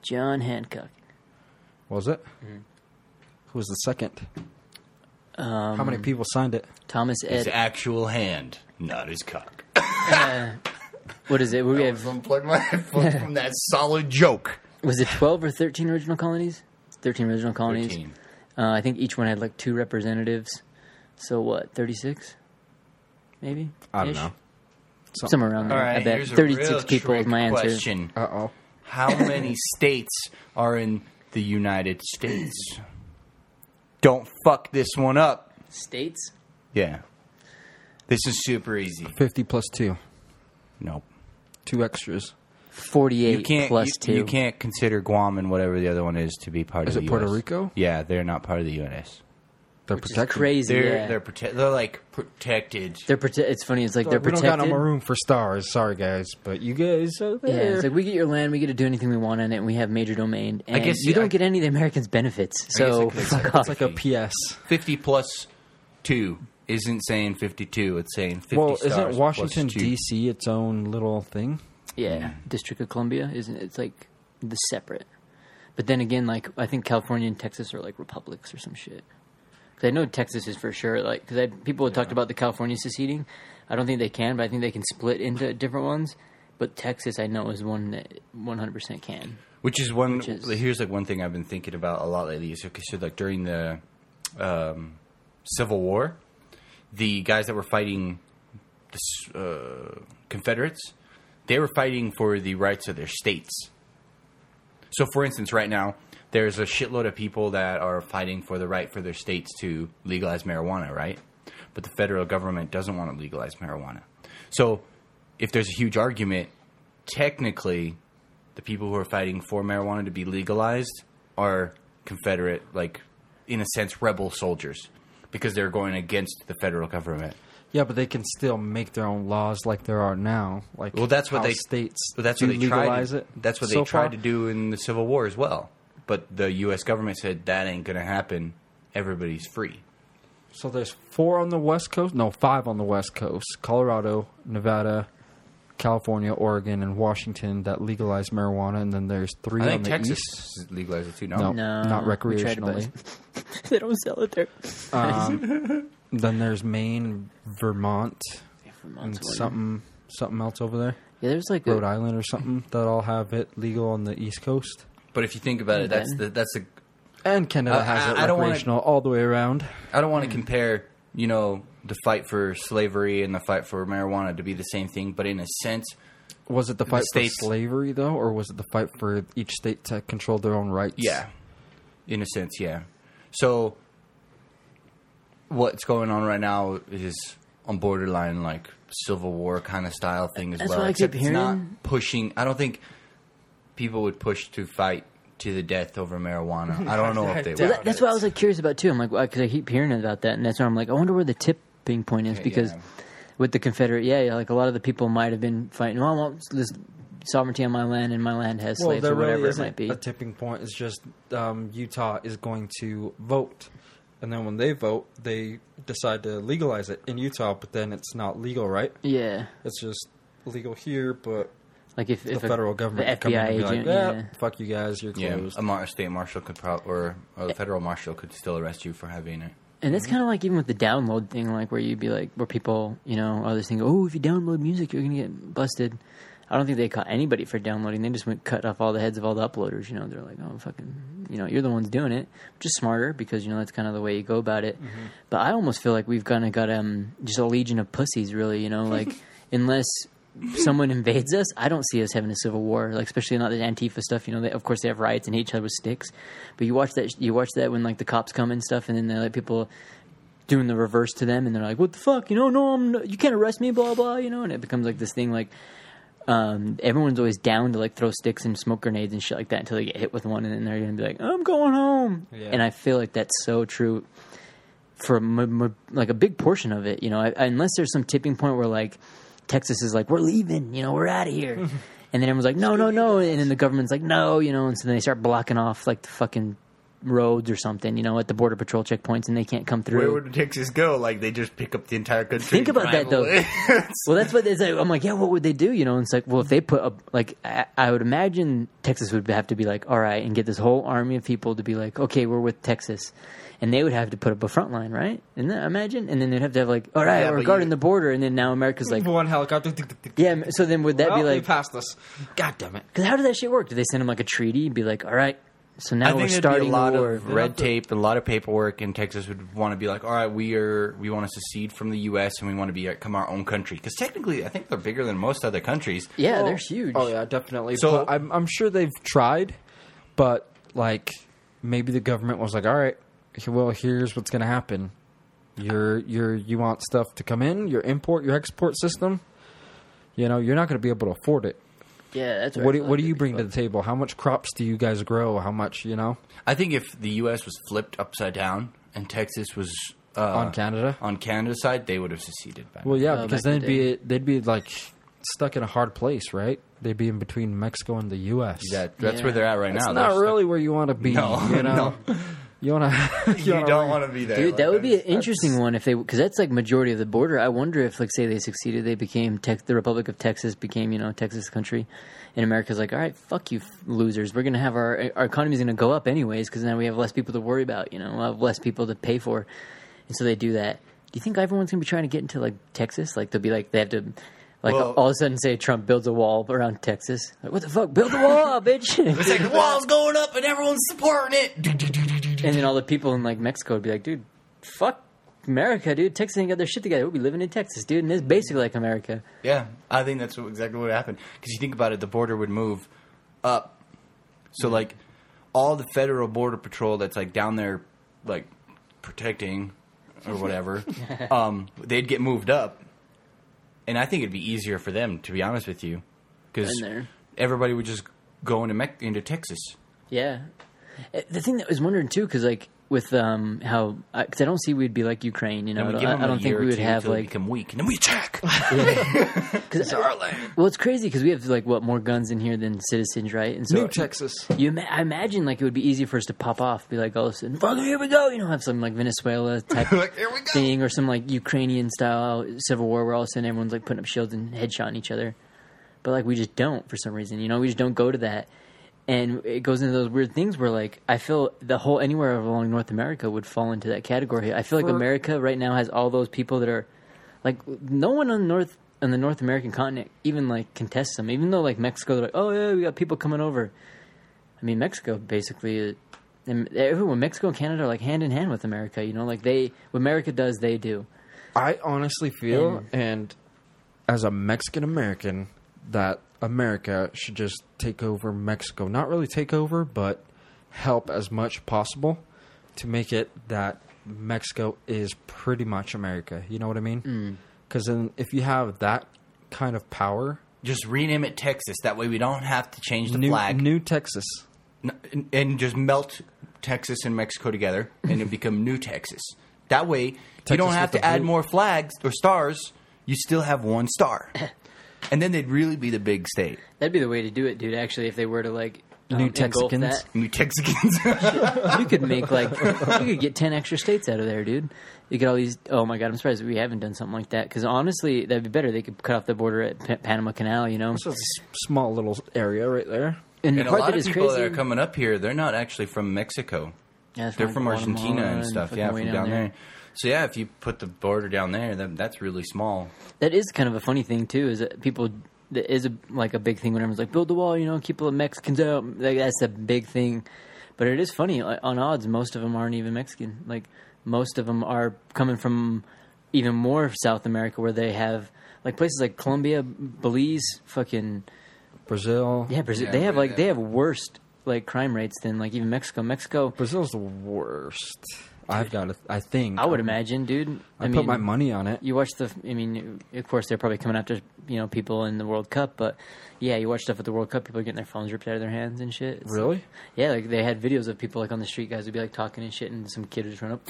S2: John Hancock.
S1: Was it?
S2: Mm-hmm.
S1: Who was the second?
S2: Um,
S1: How many people signed it?
S2: Thomas Ed.
S3: His
S2: Ed.
S3: actual hand, not his cock.
S2: What is it? We have,
S3: unplug my headphones from that solid joke.
S2: was it twelve or thirteen original colonies? Thirteen original colonies.
S3: 13.
S2: Uh, I think each one had like two representatives. So what? Thirty six, maybe.
S1: I don't know. Something.
S2: Somewhere around there.
S3: right,
S2: I bet
S3: here's a real
S2: people is
S3: trick
S2: my answer.
S3: question.
S1: Uh oh.
S3: How many states are in the United States? Don't fuck this one up.
S2: States.
S3: Yeah. This is super easy.
S1: 50 plus 2.
S3: Nope.
S1: Two extras.
S2: Forty-eight
S3: You can't
S2: plus
S3: you,
S2: two.
S3: you can't consider Guam and whatever the other one is to be part
S1: Is
S3: of Is
S1: it
S3: the
S1: Puerto Rico?
S3: Yeah, they're not part of the US.
S1: They're
S2: Which is
S1: protected.
S2: crazy.
S3: They're
S2: yeah.
S3: they're prote- they're like protected.
S2: They're prote- It's funny. It's like they're
S1: we don't
S2: protected.
S1: got no room for stars. Sorry, guys. But you guys are
S2: Yeah, it's like we get your land, we get to do anything we want on it, and we have major domain. And
S3: guess,
S2: you
S3: yeah,
S2: don't
S3: I-
S2: get any of the Americans' benefits. So
S3: I could-
S2: fuck
S3: it's
S2: off.
S1: it's like a PS.
S3: 50 plus 2 isn't saying 52, it's saying 50
S1: Well,
S3: stars
S1: isn't
S3: plus
S1: Washington. D.C. its own little thing?
S2: Yeah, District of Columbia isn't it's like the separate. But then again, like I think California and Texas are like republics or some shit. Because I know Texas is for sure like because people had talked about the California seceding. I don't think they can, but I think they can split into different ones. But Texas, I know, is one that one hundred percent can.
S3: Which is one.
S2: Which is-
S3: here's like one thing I've been thinking about a lot lately. Is okay, so like during the um, Civil War, the guys that were fighting the uh, Confederates, they were fighting for the rights of their states. So, for instance, right now there's a shitload of people that are fighting for the right for their states to legalize marijuana, right? But the federal government doesn't want to legalize marijuana. So, if there's a huge argument, technically, the people who are fighting for marijuana to be legalized are Confederate, like in a sense, rebel soldiers, because they're going against the federal government.
S1: Yeah, but they can still make their own laws like there are now. Like
S3: Well, that's what they
S1: states.
S3: But that's what they tried.
S1: legalize it.
S3: that's what
S1: so
S3: they tried
S1: far.
S3: to do in the Civil War as well. But the U.S. government said that ain't going to happen. Everybody's free.
S1: So there's four on the West Coast. No, five on the West Coast: Colorado, Nevada, California, Oregon, and Washington that legalize marijuana. And then there's three
S3: I
S1: on
S3: think
S1: the
S3: Texas
S1: east.
S3: legalized it too. No,
S1: No.
S2: No,
S1: not
S2: we tried to buy
S1: recreationally.
S2: it. they don't sell it there.
S1: Um, then there's Maine, Vermont, and
S2: Vermont's one.
S1: something something else over there.
S2: Yeah, there's like
S1: Rhode
S2: a,
S1: Island or something that all have it legal on the East Coast.
S3: But if you think about it, that's the that's the.
S1: And Canada
S3: I-
S1: has
S3: I-
S1: it
S3: I don't wanna-
S1: recreational all the way around.
S3: I don't want to compare, you know, the fight for slavery and the fight for marijuana to be the same thing, but in a sense,
S1: Was it the fight
S3: states-
S1: for slavery though, or was it the fight for each state to control their own rights?
S3: Yeah. In a sense, yeah. So what's going on right now is on borderline like Civil War kind of style thing as
S2: That's
S3: well.
S2: what I
S3: except
S2: keep
S3: it's not
S2: hearing.
S3: pushing I don't think people would push to fight to the death over marijuana. I don't know if they
S2: Well,
S3: would.
S2: that, that's what I was like curious about too. I'm like, because I keep hearing about that, and that's why I'm like, I wonder where the tipping point is because
S3: yeah.
S2: with the Confederate, yeah, yeah, like a lot of the people might have been fighting. Well, I want this sovereignty on my land, and my land has
S1: Well,
S2: slaves
S1: there
S2: or whatever
S1: really
S2: it
S1: isn't
S2: might be.
S1: a tipping point. is just um, Utah is going to vote, and then when they vote, they decide to legalize it in Utah. But then it's not legal, right?
S2: yeah,
S1: It's just legal here, but
S2: like if,
S1: the
S2: if a-
S1: federal government
S2: the
S1: could come in
S2: FBI
S1: and be
S2: agent,
S1: like, yeah,
S2: yeah.
S1: fuck you guys, you're
S3: yeah,
S1: closed.
S3: a mar- state marshal could pro- or a federal marshal could still arrest you for having it.
S2: And it's kind of like even with the download thing, like where you'd be like, where people, you know, others think, oh, if you download music, you're gonna get busted. I don't think they caught anybody for downloading. They just went cut off all the heads of all the uploaders. You know, they're like, oh, fucking, you know, you're the ones doing it, which is smarter because you know that's kind of the way you go about it. But I almost feel like we've kind of got um just a legion of pussies, really. You know, like unless someone invades us, I don't see us having a civil war. Like especially not the Antifa stuff. You know, they, of course they have riots and hate each other with sticks. But you watch that, you watch that when like the cops come and stuff, and then they let people doing the reverse to them, and they're like, "What the fuck? You know, no, I'm you can't arrest me." Blah blah. You know, and it becomes like this thing like. Um, everyone's always down to like throw sticks and smoke grenades and shit like that until they get hit with one, and then they're gonna be like, "I'm going home."
S1: Yeah.
S2: And I feel like that's so true for m- m- like a big portion of it. You know, I, unless there's some tipping point where like Texas is like, "We're leaving," you know, we're out of here, and then everyone's like, "No, no, no," and then the government's like, "No," you know, and so then they start blocking off like the fucking roads or something, you know, at the border patrol checkpoints, and they can't come through.
S3: Where would Texas go? Like they just pick up the entire country.
S2: Think about that, though. well, that's what it's like. I'm like, yeah, what would they do? You know, and it's like, well, if they put up, like, I, I would imagine Texas would have to be like, all right, and get this whole army of people to be like, okay, we're with Texas. And they would have to put up a front line, right? And then imagine, and then they'd have to have like, all right,
S3: Yeah,
S2: we're
S3: but
S2: guarding
S3: you-
S2: the border, and then now America's like,
S1: one helicopter.
S2: yeah. So then would that
S1: well,
S2: be
S1: they
S2: like?
S1: passed us. God damn it!
S2: Because how did that shit work? Did they send them like a treaty and be like, all right, so now
S3: I
S2: we're
S3: think there'd
S2: starting
S3: be a lot
S2: the war?
S3: of red tape and a lot of paperwork, and Texas would want to be like, "All right, we are we want to secede from the U.S. and we want to be uh, come our own country." Because technically, I think they're bigger than most other countries.
S2: yeah,
S1: Well,
S2: they're huge.
S1: Oh yeah, definitely.
S3: So-
S1: So I'm, I'm sure they've tried, but like maybe the government was like, all right, well here's what's going to happen. You're you're you want stuff to come in, your import, your export system. You know, you're not going to be able to afford it.
S2: Yeah, that's
S1: What do, what do you bring to the table? How much crops do you guys grow? How much you know
S3: I think if the U.S. was flipped upside down and Texas was uh,
S1: on Canada?
S3: on Canada's side, they would have seceded. By now.
S1: Well, yeah,
S2: Oh,
S1: because
S2: back in
S1: then
S2: the
S1: it'd be they'd be like stuck in a hard place, right? They'd be in between Mexico and the U.S.
S3: that, that's
S2: Yeah.
S3: where they're at right
S1: That's
S3: now.
S1: not
S3: They're
S1: really where you want to be.
S3: No,
S1: you know, you want to.
S3: stuck- You don't want to be there,
S2: Dude,
S3: Like,
S2: that would be an interesting one if they because that's like majority of the border. I wonder if, like, say they succeeded, they became Tex the Republic of Texas became you know Texas country, and America's like, all right, fuck you, losers. We're gonna have our our economy's gonna go up anyways because now we have less people to worry about. You know, we'll have less people to pay for, and so they do that. Do you think everyone's gonna be trying to get into like Texas? Like they'll be like they have to. Like
S3: Well-
S2: all of a sudden, say Trump builds a wall around Texas. Like, what the fuck? Build a wall, bitch!
S3: It's like the wall's going up and everyone's supporting it.
S2: And then all the people in like Mexico would be like, dude, fuck America, dude. Texas ain't got their shit together. We'll be living in Texas, dude. And it's basically like America.
S3: Yeah, I think that's what, exactly what happened. Because you think about it, the border would move up. So like all the federal border patrol that's like down there, like protecting or whatever, um, they'd get moved up, and I think it'd be easier for them, to be honest with you, because everybody would just go into Mex- into Texas.
S2: Yeah. Uh, The thing that I was wondering too, because like with um how because I don't see we'd be like Ukraine, you know. I don't, I,
S3: them
S2: I
S3: a
S2: don't think we would have like
S3: become weak, and then we attack.
S2: Cause, well, it's crazy because we have like what more guns in here than citizens, right? And so
S1: New Texas.
S2: You, ima- I imagine like it would be easy for us to pop off, be like all of a sudden, here we go, you know, have some like Venezuela type
S3: Like, here we go.
S2: thing, or some like Ukrainian style civil war where all of a sudden everyone's like putting up shields and headshotting each other. But like we just don't for some reason, you know, we just don't go to that, and it goes into those weird things where like I feel the whole anywhere along North America would fall into that category. I feel like
S1: For-
S2: America right now has all those people that are like no one on North on the North American continent even like contests them, even though like Mexico, they're like, oh yeah, we got people coming over. I mean, Mexico basically, uh, and everyone, Mexico and Canada are like hand in hand with America. You know, like they what America does, they do.
S1: I honestly feel, and as a Mexican American, that America should just take over Mexico. Not really take over, but help as much possible to make it that Mexico is pretty much America. You know what I mean? Mm. Because then, if you have that kind of power,
S3: Just rename it Texas. That way we don't have to change the
S1: new,
S3: flag.
S1: new Texas.
S3: And just melt Texas and Mexico together, and it become New Texas. That way, you don't have to add
S1: blue-
S3: more flags or stars. You still have one star, and then they'd really be the big state.
S2: That'd be the way to do it, dude. Actually, if they were to like um,
S1: New
S2: engulf
S1: Texicans?
S2: that,
S3: New Texicans.
S2: you could make like you could get ten extra states out of there, dude. You get all these. Oh my god, I'm surprised we haven't done something like that. Because honestly, that'd be better. They could cut off the border at Pa- Panama Canal, you know.
S1: It's just a s- small little area right there.
S2: And the
S3: and a lot
S2: that
S3: of
S2: is
S3: people
S2: crazy.
S3: that are coming up here, they're not actually from Mexico.
S2: Yeah, it's
S3: They're
S2: like
S3: from
S2: Guatemala
S3: Argentina and stuff.
S2: fucking
S3: Yeah, from down there. So yeah, if you put the border down there, then that's really small.
S2: That is kind of a funny thing too. Is that people that is a, like a big thing when everyone's like build the wall, you know, keep the Mexicans out. Like that's a big thing. But it is funny like, on odds. Most of them aren't even Mexican. Like most of them are coming from even more South America, where they have like places like Colombia, Belize, fucking
S1: Brazil.
S2: yeah, Brazil.
S3: Yeah,
S2: they have
S3: really
S2: like they have worst like crime rates than like even Mexico. Mexico.
S1: Brazil's the worst. I've got a, I think.
S2: I would imagine, dude.
S1: I,
S2: I,
S1: put my money on it.
S2: You watch the. I mean, of course, they're probably coming after you know people in the World Cup, but yeah, you watch stuff at the World Cup. People are getting their phones ripped out of their hands and shit. It's-
S1: Really?
S2: Yeah, like they had videos of people like on the street, guys would be like talking and shit, and some kid would just run up,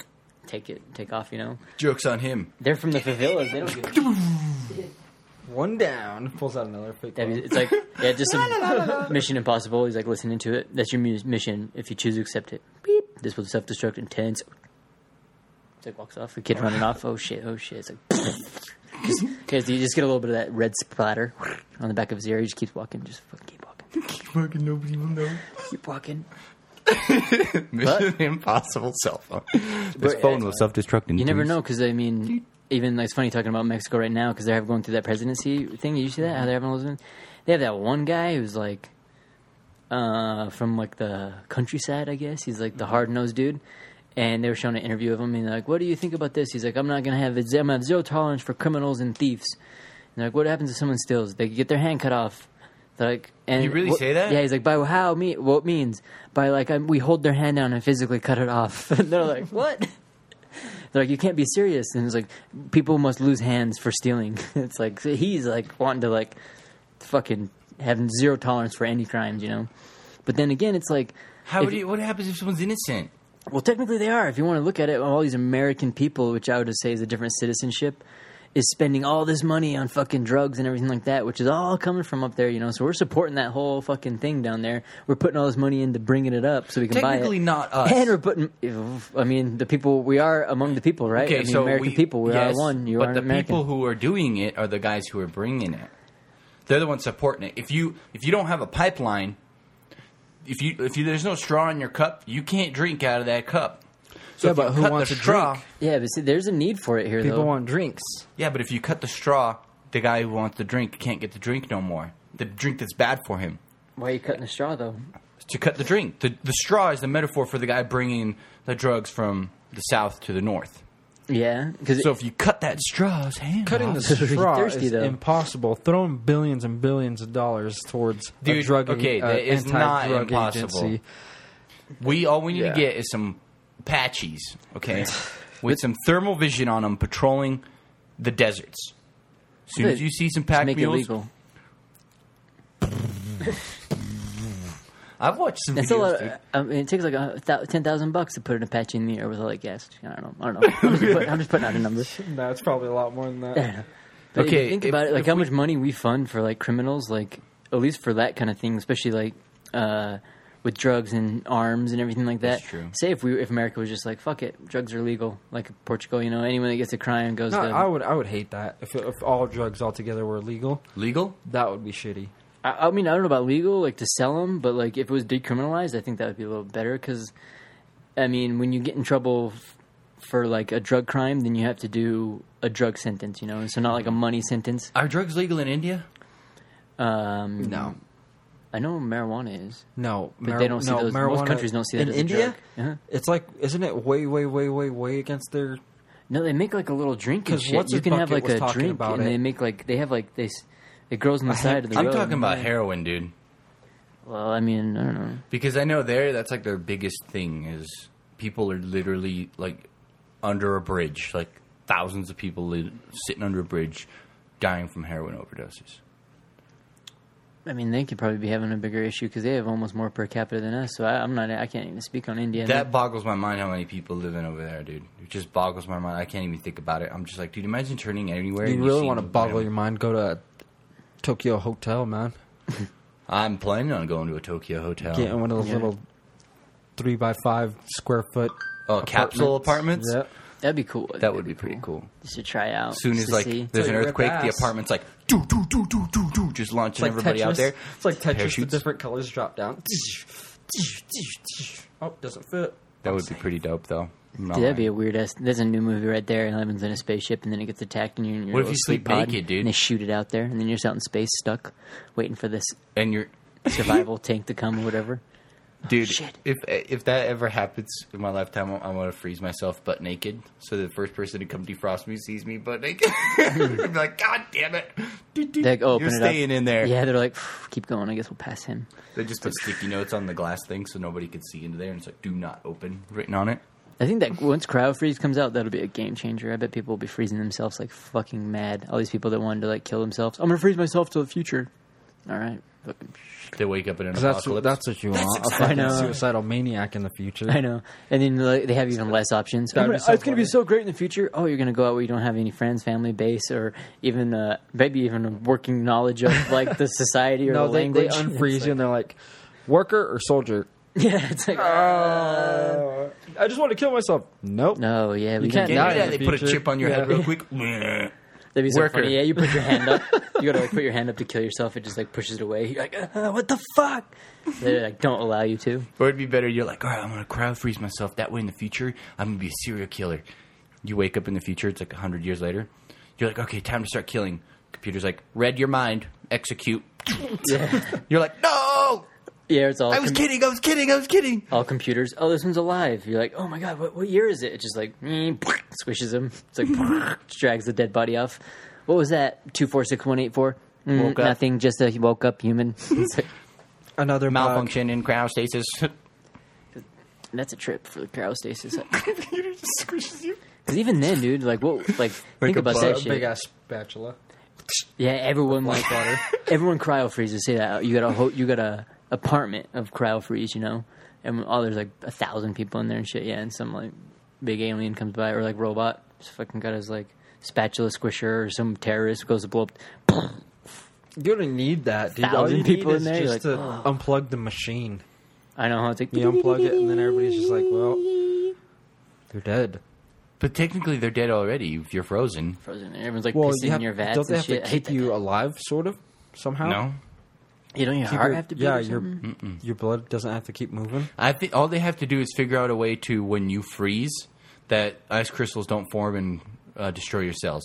S2: take it, take off. You know,
S3: Jokes on him.
S2: they're from the favelas. They don't give. a
S1: One down. Pulls out another fake.
S2: That It's like yeah, just some Mission Impossible. He's like listening to it. That's your mu- mission. If you choose to accept it, beep. This will self destruct in ten. It's like walks off. The kid running off. Oh shit! Oh shit! It's like just, because you just get a little bit of that red splatter on the back of his ear. He just keeps walking. Just fucking keep walking.
S3: Fucking nobody will know.
S2: Keep walking.
S3: Mission Impossible cell phone. This
S2: But,
S3: phone
S2: uh,
S3: will self-destruct in
S2: You never
S3: twos.
S2: know because I mean, even like, it's funny talking about Mexico right now because they're going through that presidency thing. Did you see that? How they're having all those? They have that one guy who's like, uh, from like the countryside, I guess. He's like the hard nosed dude. And they were showing an interview of him, and like, "What do you think about this?" He's like, "I'm not gonna have. I'm gonna have zero tolerance for criminals and thieves." And they're like, "What happens if someone steals? They get their hand cut off." They're like, and
S3: You really
S2: what-
S3: say that?
S2: Yeah, he's like, by how me? What means by like um, we hold their hand down and physically cut it off? and they're like, what? They're like, you can't be serious. And it's like, people must lose hands for stealing. it's like so he's like wanting to like fucking having zero tolerance for any crimes, you know. But then again, it's like,
S3: How
S2: if-
S3: would you, what happens if someone's innocent?
S2: Well, technically they are. If you want to look at it, all these American people, which I would say is a different citizenship, is spending all this money on fucking drugs and everything like that, which is all coming from up there, you know. So we're supporting that whole fucking thing down there. We're putting all this money into bringing it up so we can buy it.
S3: Technically not us.
S2: And we're putting. I mean, the people we are among the people, right?
S3: Okay,
S2: I mean,
S3: so
S2: American
S3: we,
S2: people. We
S3: yes,
S2: are one. You
S3: but
S2: are
S3: the
S2: American.
S3: people who are doing it are the guys who are bringing it. They're the ones supporting it. If you if you don't have a pipeline, if you if you, there's no straw in your cup, you can't drink out of that cup. So
S1: Yeah,
S3: if you
S1: but who
S3: cut
S1: wants
S3: the
S1: a
S3: straw?
S1: drink?
S2: yeah, but see, there's a need for it here,
S1: People
S2: though.
S1: want drinks.
S3: Yeah, but if you cut the straw, the guy who wants the drink can't get the drink no more. The drink that's bad for him.
S2: Why are you cutting the straw, though?
S3: To cut the drink, the the straw is the metaphor for the guy bringing the drugs from the south to the north.
S2: Yeah, because
S3: So if you cut that straw's hand
S1: Cutting the straw
S2: thirsty,
S1: is
S2: though.
S1: impossible. Throwing billions and billions of dollars towards a drug
S3: okay,
S1: uh,
S3: that is not
S1: anti-drug
S3: impossible.
S1: agency.
S3: We all we need
S1: Yeah.
S3: to get is some Apaches, okay, with some thermal vision on them, patrolling the deserts. As soon as you see some pack
S2: make it
S3: mules,
S2: legal.
S3: I've watched some
S2: It's a
S3: videos.
S2: lot.
S3: dude.
S2: Of, I mean, it takes like a thou- ten thousand bucks to put an Apache in the air with all that gas. I don't know. I don't know. I'm just, putting, I'm just putting out a number.
S1: No, it's probably a lot more than that.
S2: But
S3: Okay,
S2: think
S3: if-
S2: about it. Like how
S3: we-
S2: much money we fund for like criminals, like at least for that kind of thing, especially like uh, with drugs and arms and everything like that.
S3: That's true.
S2: Say if we if America was just like fuck it, drugs are legal, like Portugal. You know, anyone that gets a crime goes
S1: No,
S2: to.
S1: I would I would hate that if if all drugs altogether were legal.
S3: Legal?
S1: That would be shitty.
S2: I, I mean, I don't know about legal, like to sell them, but like if it was decriminalized, I think that would be a little better. Because, I mean, when you get in trouble f- for like a drug crime, then you have to do a drug sentence, you know, so not like a money sentence.
S3: Are drugs legal in India?
S2: Um,
S1: No.
S2: I know marijuana is,
S1: No,
S2: but they don't see
S1: no,
S2: those.
S1: marijuana
S2: Most countries don't see that
S1: in
S2: as a
S1: India.
S2: drug. Uh-huh.
S1: It's like, isn't it way, way, way, way, way against their?
S2: No, they make like a little drink and
S1: 'Cause
S2: shit.
S1: what's
S2: You can have like a drink,
S1: about
S2: and
S1: it.
S2: they make like they have like they. S- It grows on the side of the
S3: I'm
S2: road.
S3: talking about heroin, dude.
S2: Well, I mean, I don't know.
S3: Because I know there, that's like their biggest thing is people are literally like under a bridge, like thousands of people li- sitting under a bridge, dying from heroin overdoses.
S2: I mean, they could probably be having a bigger issue because they have almost more per capita than us. So I, I'm not. I can't even speak on India.
S3: That boggles my mind how many people living over there, dude. It just boggles my mind. I can't even think about it. I'm just like, dude, imagine turning anywhere.
S1: You
S3: and
S1: really
S3: see
S1: want to boggle your mind? Go to a Tokyo hotel, man.
S3: I'm planning on going to a Tokyo hotel.
S1: Get in one of those
S2: Yeah.
S1: little three by five square foot.
S3: oh, capsule apartments?
S1: Yeah.
S2: That'd be cool.
S3: That would be pretty cool.
S2: Just to try out.
S3: As soon as
S2: to
S3: like
S2: see.
S3: there's an
S1: Like rip
S3: earthquake, the
S1: ass.
S3: apartment's like do do do do do do, just launching everybody out there.
S1: It's like Tetris. The
S3: Parachutes.
S1: different colors drop down. Oh, doesn't fit.
S3: That would be pretty dope, though. I'm
S2: Dude, that'd be a weird ass. There's a new movie right there. Eleven's in a spaceship, and then it gets attacked, and you're in your
S3: What if you sleep
S2: pod,
S3: naked, dude?
S2: And they shoot it out there, and then you're just out in space, stuck, waiting for this
S3: and you're
S2: survival tank to come or whatever.
S3: Oh, dude.
S2: shit.
S3: If if that ever happens in my lifetime, I'm, I'm gonna freeze myself butt naked, so the first person to come defrost me sees me butt naked. Be like, God damn it!
S2: They go open
S3: You're
S2: it up.
S3: staying in there.
S2: Yeah, they're like, keep going. I guess we'll pass him.
S3: They just put sticky notes on the glass thing so nobody could see into there, and it's like, "Do not open" written on it.
S2: I think that once cryo freeze comes out, that'll be a game changer. I bet people will be freezing themselves like fucking mad. All these people that wanted to like kill themselves. I'm gonna freeze myself to the future. All right.
S3: They wake up in an
S1: 'Cause that's
S3: apocalypse.
S1: that's what you want. A
S2: I
S1: fucking
S2: know.
S1: suicidal maniac in the future.
S2: I know. And then like, they have even less options.
S1: That'd
S2: I'm
S1: be
S2: gonna-
S1: so
S2: it's going to be so great in the future. Oh, you're going to go out where you don't have any friends, family base, or even uh, maybe even a working knowledge of like the society or
S1: No,
S2: the
S1: they, they
S2: language.
S1: unfreeze you and they're like, worker or soldier?
S2: yeah, it's like
S1: Uh, I just want to kill myself. Nope.
S2: no, yeah, we
S1: You
S2: don't
S1: can't
S2: do
S1: die
S2: that.
S3: yeah, they
S1: the
S3: put a
S1: future.
S3: chip on your head real quick.
S2: That'd be so
S3: Worker.
S2: funny. Yeah, you put your hand up. You gotta like, put your hand up to kill yourself. It just like pushes it away. You're like, uh, what the fuck? They like don't allow you to.
S3: Or it'd be better. You're like, all right, I'm gonna cryo freeze myself. That way, in the future, I'm gonna be a serial killer. You wake up in the future. It's like hundred years later. You're like, okay, time to start killing. Computer's like, read your mind, execute. You're like, no,
S2: Yeah, it's all.
S3: I was
S2: com-
S3: kidding. I was kidding. I was kidding.
S2: All computers. Oh, this one's alive. You're like, oh my god, what, what year is it? It just like mm, squishes him. It's like drags the dead body off. What was that? Two four six one eight four. Mm,
S3: Woke up.
S2: Nothing. Just a woke up human. It's like,
S1: Another bug.
S3: Malfunction in cryostasis.
S2: that's a trip for the cryostasis. Computer just squishes you. Because even then, dude, like what? Like, think
S3: a
S2: about
S3: bug,
S2: that shit.
S1: big ass spatula.
S2: Yeah, everyone like water. everyone cryo freezes. Say that you got a ho- you got a apartment of cryo freeze, you know, and all oh, there's like a thousand people in there and shit. Yeah, and some like big alien comes by or like robot, just fucking got his like spatula squisher or some terrorist goes to blow up.
S1: You don't need that, dude. All
S2: Thousand
S1: you
S2: people
S1: need
S2: in
S1: is
S2: there,
S1: just
S2: like,
S1: to unplug the machine.
S2: I know how it's like.
S1: You unplug it, and then everybody's just like, well, they're dead.
S3: but technically, they're dead already. If you're frozen,
S2: frozen. Everyone's like
S1: Well,
S2: pissing
S1: you have,
S2: in your vats
S1: don't they
S2: and
S1: have
S2: shit.
S1: to
S2: I hate
S1: keep
S2: that.
S1: you alive, sort of, somehow?
S3: no.
S2: You don't your
S1: Keep
S2: heart
S1: your-
S2: have to beat.
S1: yeah,
S2: or
S1: your
S2: something?
S1: your blood doesn't have to keep moving.
S3: I think all they have to do is figure out a way to when you freeze that ice crystals don't form and uh, destroy your cells.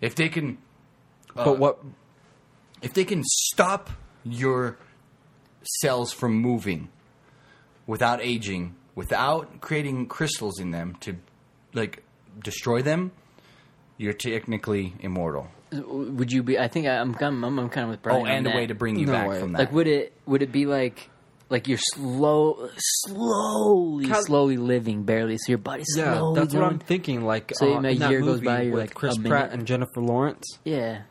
S3: If they can,
S1: but what?
S3: if they can stop your cells from moving without aging, without creating crystals in them to like destroy them, you're technically immortal.
S2: Would you be? I think I- I'm. I'm, I'm kind of with Brian.
S3: Oh,
S2: on
S3: and a
S2: that.
S3: way to bring you
S1: No
S3: back
S1: way.
S3: from that.
S2: Like, would it would it be like like you're slow, slowly,
S1: Kind-
S2: slowly living barely, so your body's
S1: Yeah,
S2: slowly
S1: that's what. I'm thinking. Like,
S2: So
S1: uh,
S2: a
S1: in that
S2: year goes by, you're
S1: with
S2: like,
S1: Chris Pratt
S2: minute.
S1: and Jennifer Lawrence,
S2: Yeah,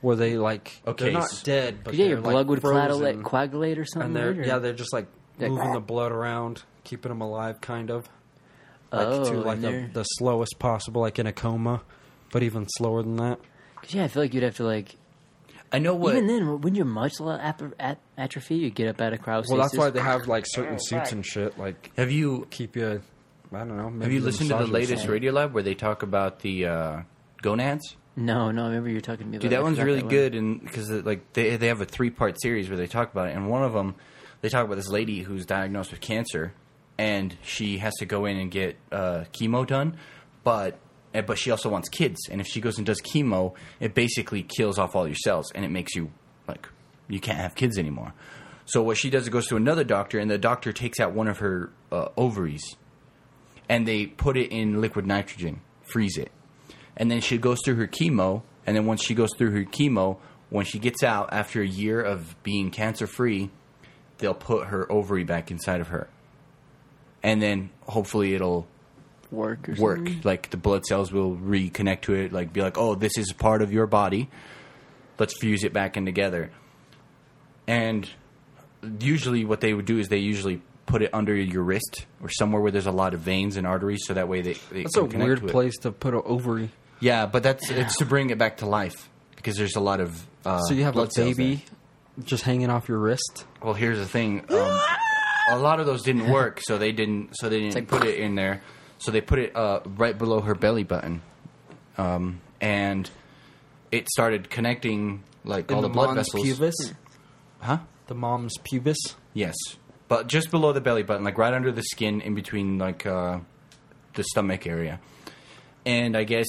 S1: where they like
S3: Okay,
S1: they're not dead, but
S2: yeah, your
S1: they're, like,
S2: blood would
S1: frozen.
S2: coagulate, coagulate or something.
S1: and they're
S2: right? Or-
S1: yeah, they're just like
S2: Yeah.
S1: moving the blood around, keeping them alive, kind of. Like
S2: oh,
S1: to like
S2: and
S1: the slowest possible, like in a coma, but even slower than that.
S2: 'Cause, yeah, I feel like you'd have to like.
S3: I know what.
S2: Even then, wouldn't your muscle at- at- atrophy? You get up out of cryostasis.
S1: Well, that's why they have like certain suits and shit, like
S3: have you
S1: keep you. I don't know. Maybe
S3: have you listened to the latest
S1: something.
S3: Radio Lab where they talk about the uh, gonads?
S2: No, no. I remember you were talking to me.
S3: Dude,
S2: about it.
S3: that one's really
S2: that
S3: good, and because like they they have a three part series where they talk about it, and one of them they talk about this lady who's diagnosed with cancer, and she has to go in and get uh, chemo done, but but she also wants kids, and if she goes and does chemo, it basically kills off all your cells, and it makes you like you can't have kids anymore. So what she does is goes to another doctor, and the doctor takes out one of her uh, ovaries, and they put it in liquid nitrogen, freeze it. And then she goes through her chemo and then once she goes through her chemo when she gets out after a year of being cancer free they'll put her ovary back inside of her. And then hopefully it'll
S2: work or
S3: work
S2: something.
S3: like the blood cells will reconnect to it like be like oh this is part of your body let's fuse it back in together and usually what they would do is they usually put it under your wrist or somewhere where there's a lot of veins and arteries so that way they, they
S1: That's
S3: can
S1: a
S3: connect
S1: weird
S3: to
S1: place to put an ovary.
S3: Yeah, but that's it's to bring it back to life because there's a lot of uh,
S1: so you have a baby just hanging off your wrist.
S3: Well, here's the thing: um, a lot of those didn't work, so they didn't. So they didn't
S2: like-
S3: put it in there. So they put it uh, right below her belly button, um, and it started connecting like
S1: In
S3: all
S1: the,
S3: the, blood
S1: mons
S3: vessels.
S1: pubis.
S3: Huh?
S1: The mom's pubis.
S3: Yes, but just below the belly button, like right under the skin, in between like uh, the stomach area. And I guess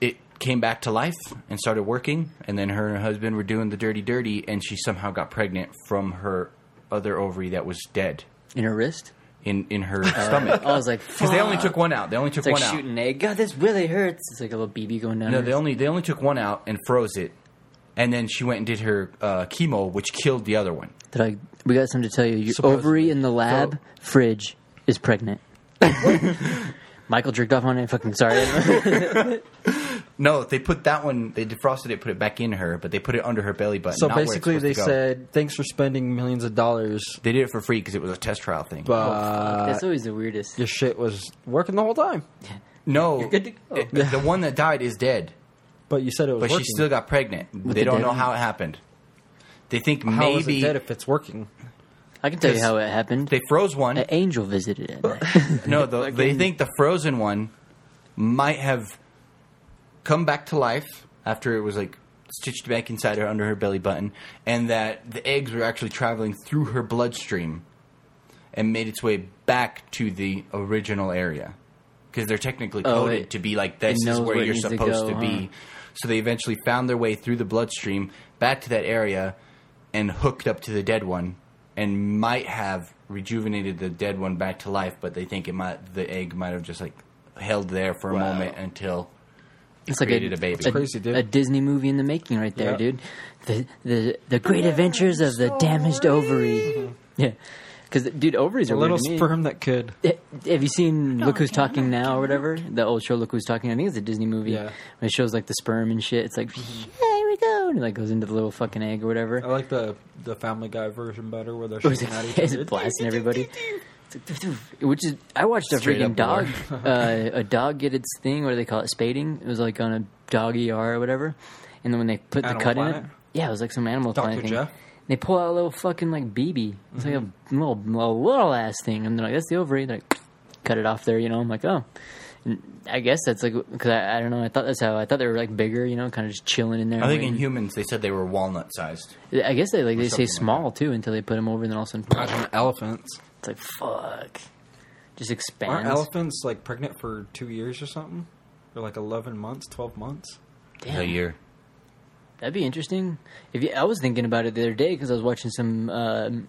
S3: it came back to life and started working. And then her and her husband were doing the dirty, dirty, and she somehow got pregnant from her other ovary that was dead
S2: in her wrist.
S3: In in her stomach.
S2: I was like,
S3: Because they only took one out. They only took
S2: It's like
S3: one out.
S2: shooting an egg. God, this really hurts. It's like a little BB going down.
S3: No,
S2: her-
S3: they only they only took one out and froze it. And then she went and did her uh, chemo, which killed the other one.
S2: Did I? We got something to tell you. Your
S1: Supposedly.
S2: ovary in the lab fridge is pregnant. Michael jerked off on it. Fucking sorry.
S3: No, they put that one. They defrosted it, put it back in her, but they put it under her belly button.
S1: So
S3: not where it's
S1: basically,
S3: supposed
S1: they
S3: to go.
S1: said, "Thanks for spending millions of dollars,
S3: they did it for free because it was a test trial thing.
S1: but oh,
S2: That's always the weirdest.
S1: your shit was working the whole time."
S3: no,
S2: You're good to go.
S3: it- the one that died is dead,
S1: But you said it was
S3: but
S1: working.
S3: she still got pregnant. they
S2: the
S3: don't
S2: dead
S3: know
S2: one?
S3: how it happened. They think
S1: How is
S3: maybe
S1: it dead if it's working?
S2: I can tell you how it happened.
S3: they froze one.
S2: An angel visited it.
S3: No, the, they think the frozen one might have come back to life after it was like stitched back inside her under her belly button, and that the eggs were actually traveling through her bloodstream and made its way back to the original area because they're technically
S2: Oh,
S3: coded
S2: it-
S3: to be like this is where
S2: where
S3: you're
S2: needs to
S3: supposed to, be.
S2: huh?
S3: So they eventually found their way through the bloodstream back to that area and hooked up to the dead one and might have rejuvenated the dead one back to life, but they think it might the egg might have just like held there for a
S1: Wow.
S3: moment until
S2: It's like a,
S3: a, baby.
S2: it's a,
S1: Crazy, dude.
S2: a Disney movie in the making, right there,
S1: Yeah.
S2: dude. The the the great adventures of the damaged ovary. Yeah, because dude, ovaries
S1: A
S2: are
S1: little
S2: weird to me.
S1: sperm that could.
S2: Eh, Have you seen Look Who's Talking Now or whatever? The old show Look Who's Talking. I think it's a Disney movie.
S1: Yeah.
S2: When it shows like the sperm and shit. It's like, yeah, here we go, and it like goes into the little fucking egg or whatever.
S1: I like the the Family Guy version better, where they're
S2: Or is
S1: shooting at
S2: it,
S1: each
S2: is
S1: other.
S2: blasting everybody? Which is, I watched a
S3: Straight
S2: freaking dog, uh, a dog get its thing. What do they call it? Spaying. It was like on a dog ER or whatever. And then when they put
S1: Animal
S2: the cut in it, yeah, it was like some animal
S1: Dr.
S2: planet thing.
S1: Jeff?
S2: They pull out a little fucking like BB. It's like a little, little, little ass thing, and they're like, "That's the ovary." They're like, cut it off there, you know. I'm like, oh. And I guess that's like because I, I don't know. I thought that's how I thought they were like bigger, you know, kind of just chilling in there.
S3: I think in
S2: waiting.
S3: humans they said they were walnut sized.
S2: I guess they like they say
S3: something like
S2: small too until they put them over, and then all of a sudden,
S1: Imagine elephants.
S2: It's like fuck, just expands.
S1: Aren't elephants like pregnant for two years or something? Or like eleven months, twelve months?
S2: Damn.
S3: A year.
S2: That'd be interesting. If you, I was thinking about it the other day because I was watching some um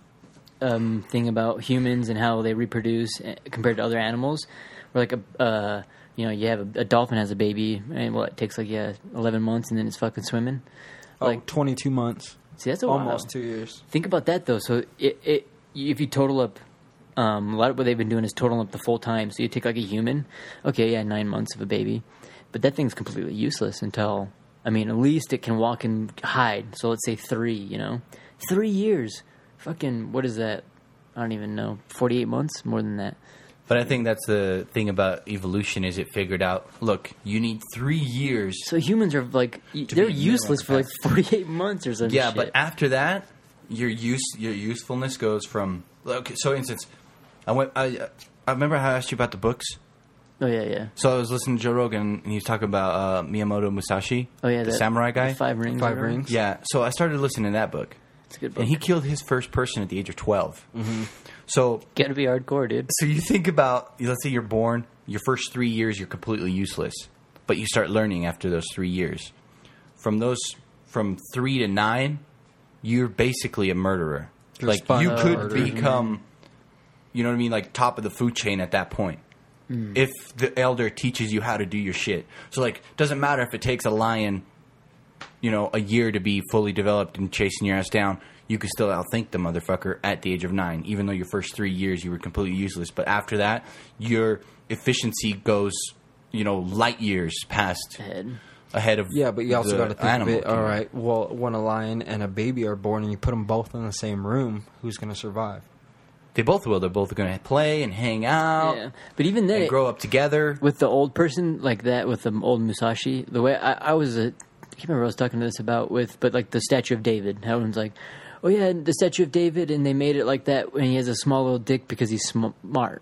S2: um, thing about humans and how they reproduce eh, compared to other animals. Where like a uh, you know you have a, a dolphin has a baby and what it takes like yeah eleven months and then it's fucking swimming.
S1: Like
S2: Like
S1: 22 months.
S2: see that's a
S1: Almost
S2: while.
S1: two years.
S2: Think about that though. So it, it if you total up. Um, a lot of what they've been doing is totaling up the full time. So you take like a human, okay, yeah, nine months of a baby, but that thing's completely useless until I mean, at least it can walk and hide. So let's say three, you know, three years. Fucking what is that? I don't even know. Forty eight months, more than that.
S3: But I think that's the thing about evolution is it figured out. Look, you need three years.
S2: So humans are like they're useless for like forty eight months or something.
S3: yeah, but after that, your use your usefulness goes from. Okay, so instance, I went. I I remember how I asked you about the books.
S2: oh yeah, yeah,
S3: So I was listening to Joe Rogan, and he was talking about uh, Miyamoto Musashi,
S2: oh yeah.
S3: the
S2: that-
S3: samurai guy.
S2: the five rings.
S1: Five
S2: or whatever.
S1: rings.
S3: Yeah, so I started listening to that book,
S2: It's a good book.
S3: and he killed his first person at the age of 12 So,
S2: Gotta be hardcore, dude.
S3: so you think about, let's say you're born, your first three years you're completely useless, but you start learning after those three years. From those, from three to nine, you're basically a murderer.
S1: You're
S3: like
S1: spun
S3: you
S1: out
S3: could
S1: murderer.
S3: become, you know what I mean, like top of the food chain at that point. Mm. If the elder teaches you how to do your shit, so like, doesn't matter if it takes a lion you know, a year to be fully developed and chasing your ass down, you could still outthink the motherfucker at the age of nine, even though your first three years you were completely useless. But after that, your efficiency goes, you know, light years past
S2: Head.
S3: ahead of
S1: Yeah, but you also got to think of
S3: animal
S1: it. All
S3: kingdom.
S1: right, well, when a lion and a baby are born, and you put them both in the same room, who's going to survive?
S3: They both will. They're both going to play and hang out
S2: Yeah, but even then,
S3: and grow up together.
S2: with the old person like that with the old Musashi, the way I, I was, a, I can't remember what I was talking to this about with, but like the statue of David. Everyone's like, oh yeah, the statue of David, and they made it like that when he has a small little dick because he's sm- smart.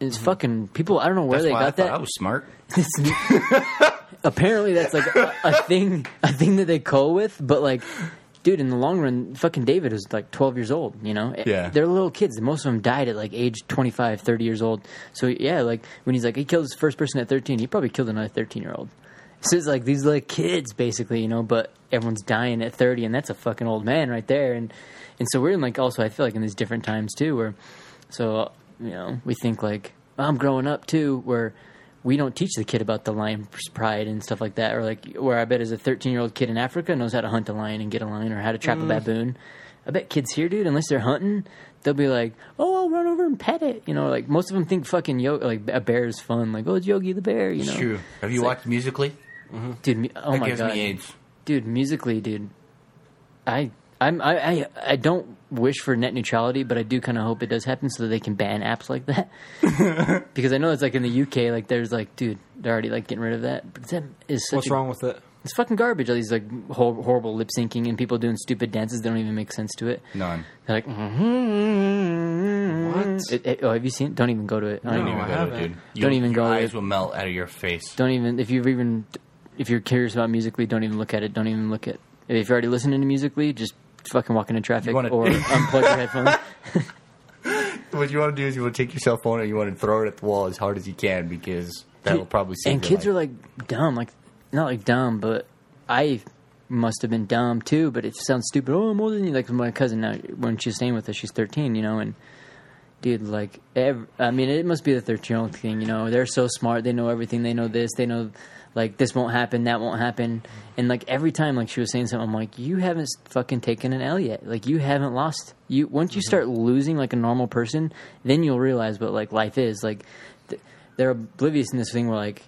S2: And It's mm-hmm. fucking people. I don't know where
S3: That's
S2: they got
S3: I thought
S2: that.
S3: I was smart.
S2: Apparently, that's like a, a thing, a thing that they co with. But like, dude, in the long run, fucking David is like 12 years old. You know, eh,
S3: Yeah.
S2: they're little kids. Most of them died at like age 25, 30 years old. So yeah, like when he's like he killed his first person at 13, he probably killed another 13 year old. So it's like these like kids basically, you know, but everyone's dying at 30, and that's a fucking old man right there. And and so we're in like also I feel like in these different times too, where so you know we think like oh, I'm growing up too, where we don't teach the kid about the lion's pride and stuff like that, or like where I bet as a 13 year old kid in Africa knows how to hunt a lion and get a lion, or how to trap a mm. baboon. I bet kids here, dude, unless they're hunting, they'll be like, "Oh, I'll run over and pet it." You know, like most of them think fucking yo like a bear is fun. Like, "Oh, it's Yogi the bear." You know,
S3: true. Have you
S2: It's like-
S3: watched Musically? Mm-hmm.
S2: dude. mu- Oh
S3: that
S2: my
S3: gives
S2: god,
S3: me AIDS.
S2: dude. Musically, dude. I I'm I I, I don't wish for net neutrality, but I do kind of hope it does happen so that they can ban apps like that. because I know it's like in the UK, like there's like, dude, they're already like getting rid of that. But that is such
S1: What's
S2: a,
S1: wrong with it?
S2: It's fucking garbage. All these like hor- horrible lip syncing and people doing stupid dances that don't even make sense to it.
S3: None.
S2: They're like, mm-hmm. what? It, it- oh, have you seen? Don't even go to it. I
S3: Don't
S2: don't,
S3: even
S1: I
S3: go to it,
S1: haven't.
S3: dude. You-
S2: Don't even
S3: your
S2: go to
S3: eyes
S2: it.
S3: will melt out of your face.
S2: don't even. If you've even, if you're curious about musically, don't even look at it. Don't even look at. If you're already listening to musically, just fucking walking in traffic
S3: wanna-
S2: or unplug your headphones.
S3: What you want to do is you want to take your cell phone and you want to throw it at the wall as hard as you can because that will probably save
S2: And
S3: your
S2: kids
S3: life.
S2: are like dumb, like not like dumb, but I must have been dumb too. But it sounds stupid. Oh, I'm older than you. Like my cousin now, when she's staying with us, she's 13, you know, and dude, like, ev I mean, it must be the 13 year old thing, you know. They're so smart. They know everything. They know this. They know, like, this won't happen. That won't happen. And like every time, like she was saying something, I'm like, you haven't fucking taken an L yet. Like you haven't lost. You once you mm-hmm. start losing like a normal person, then you'll realize what like life is. Like th- they're oblivious in this thing where like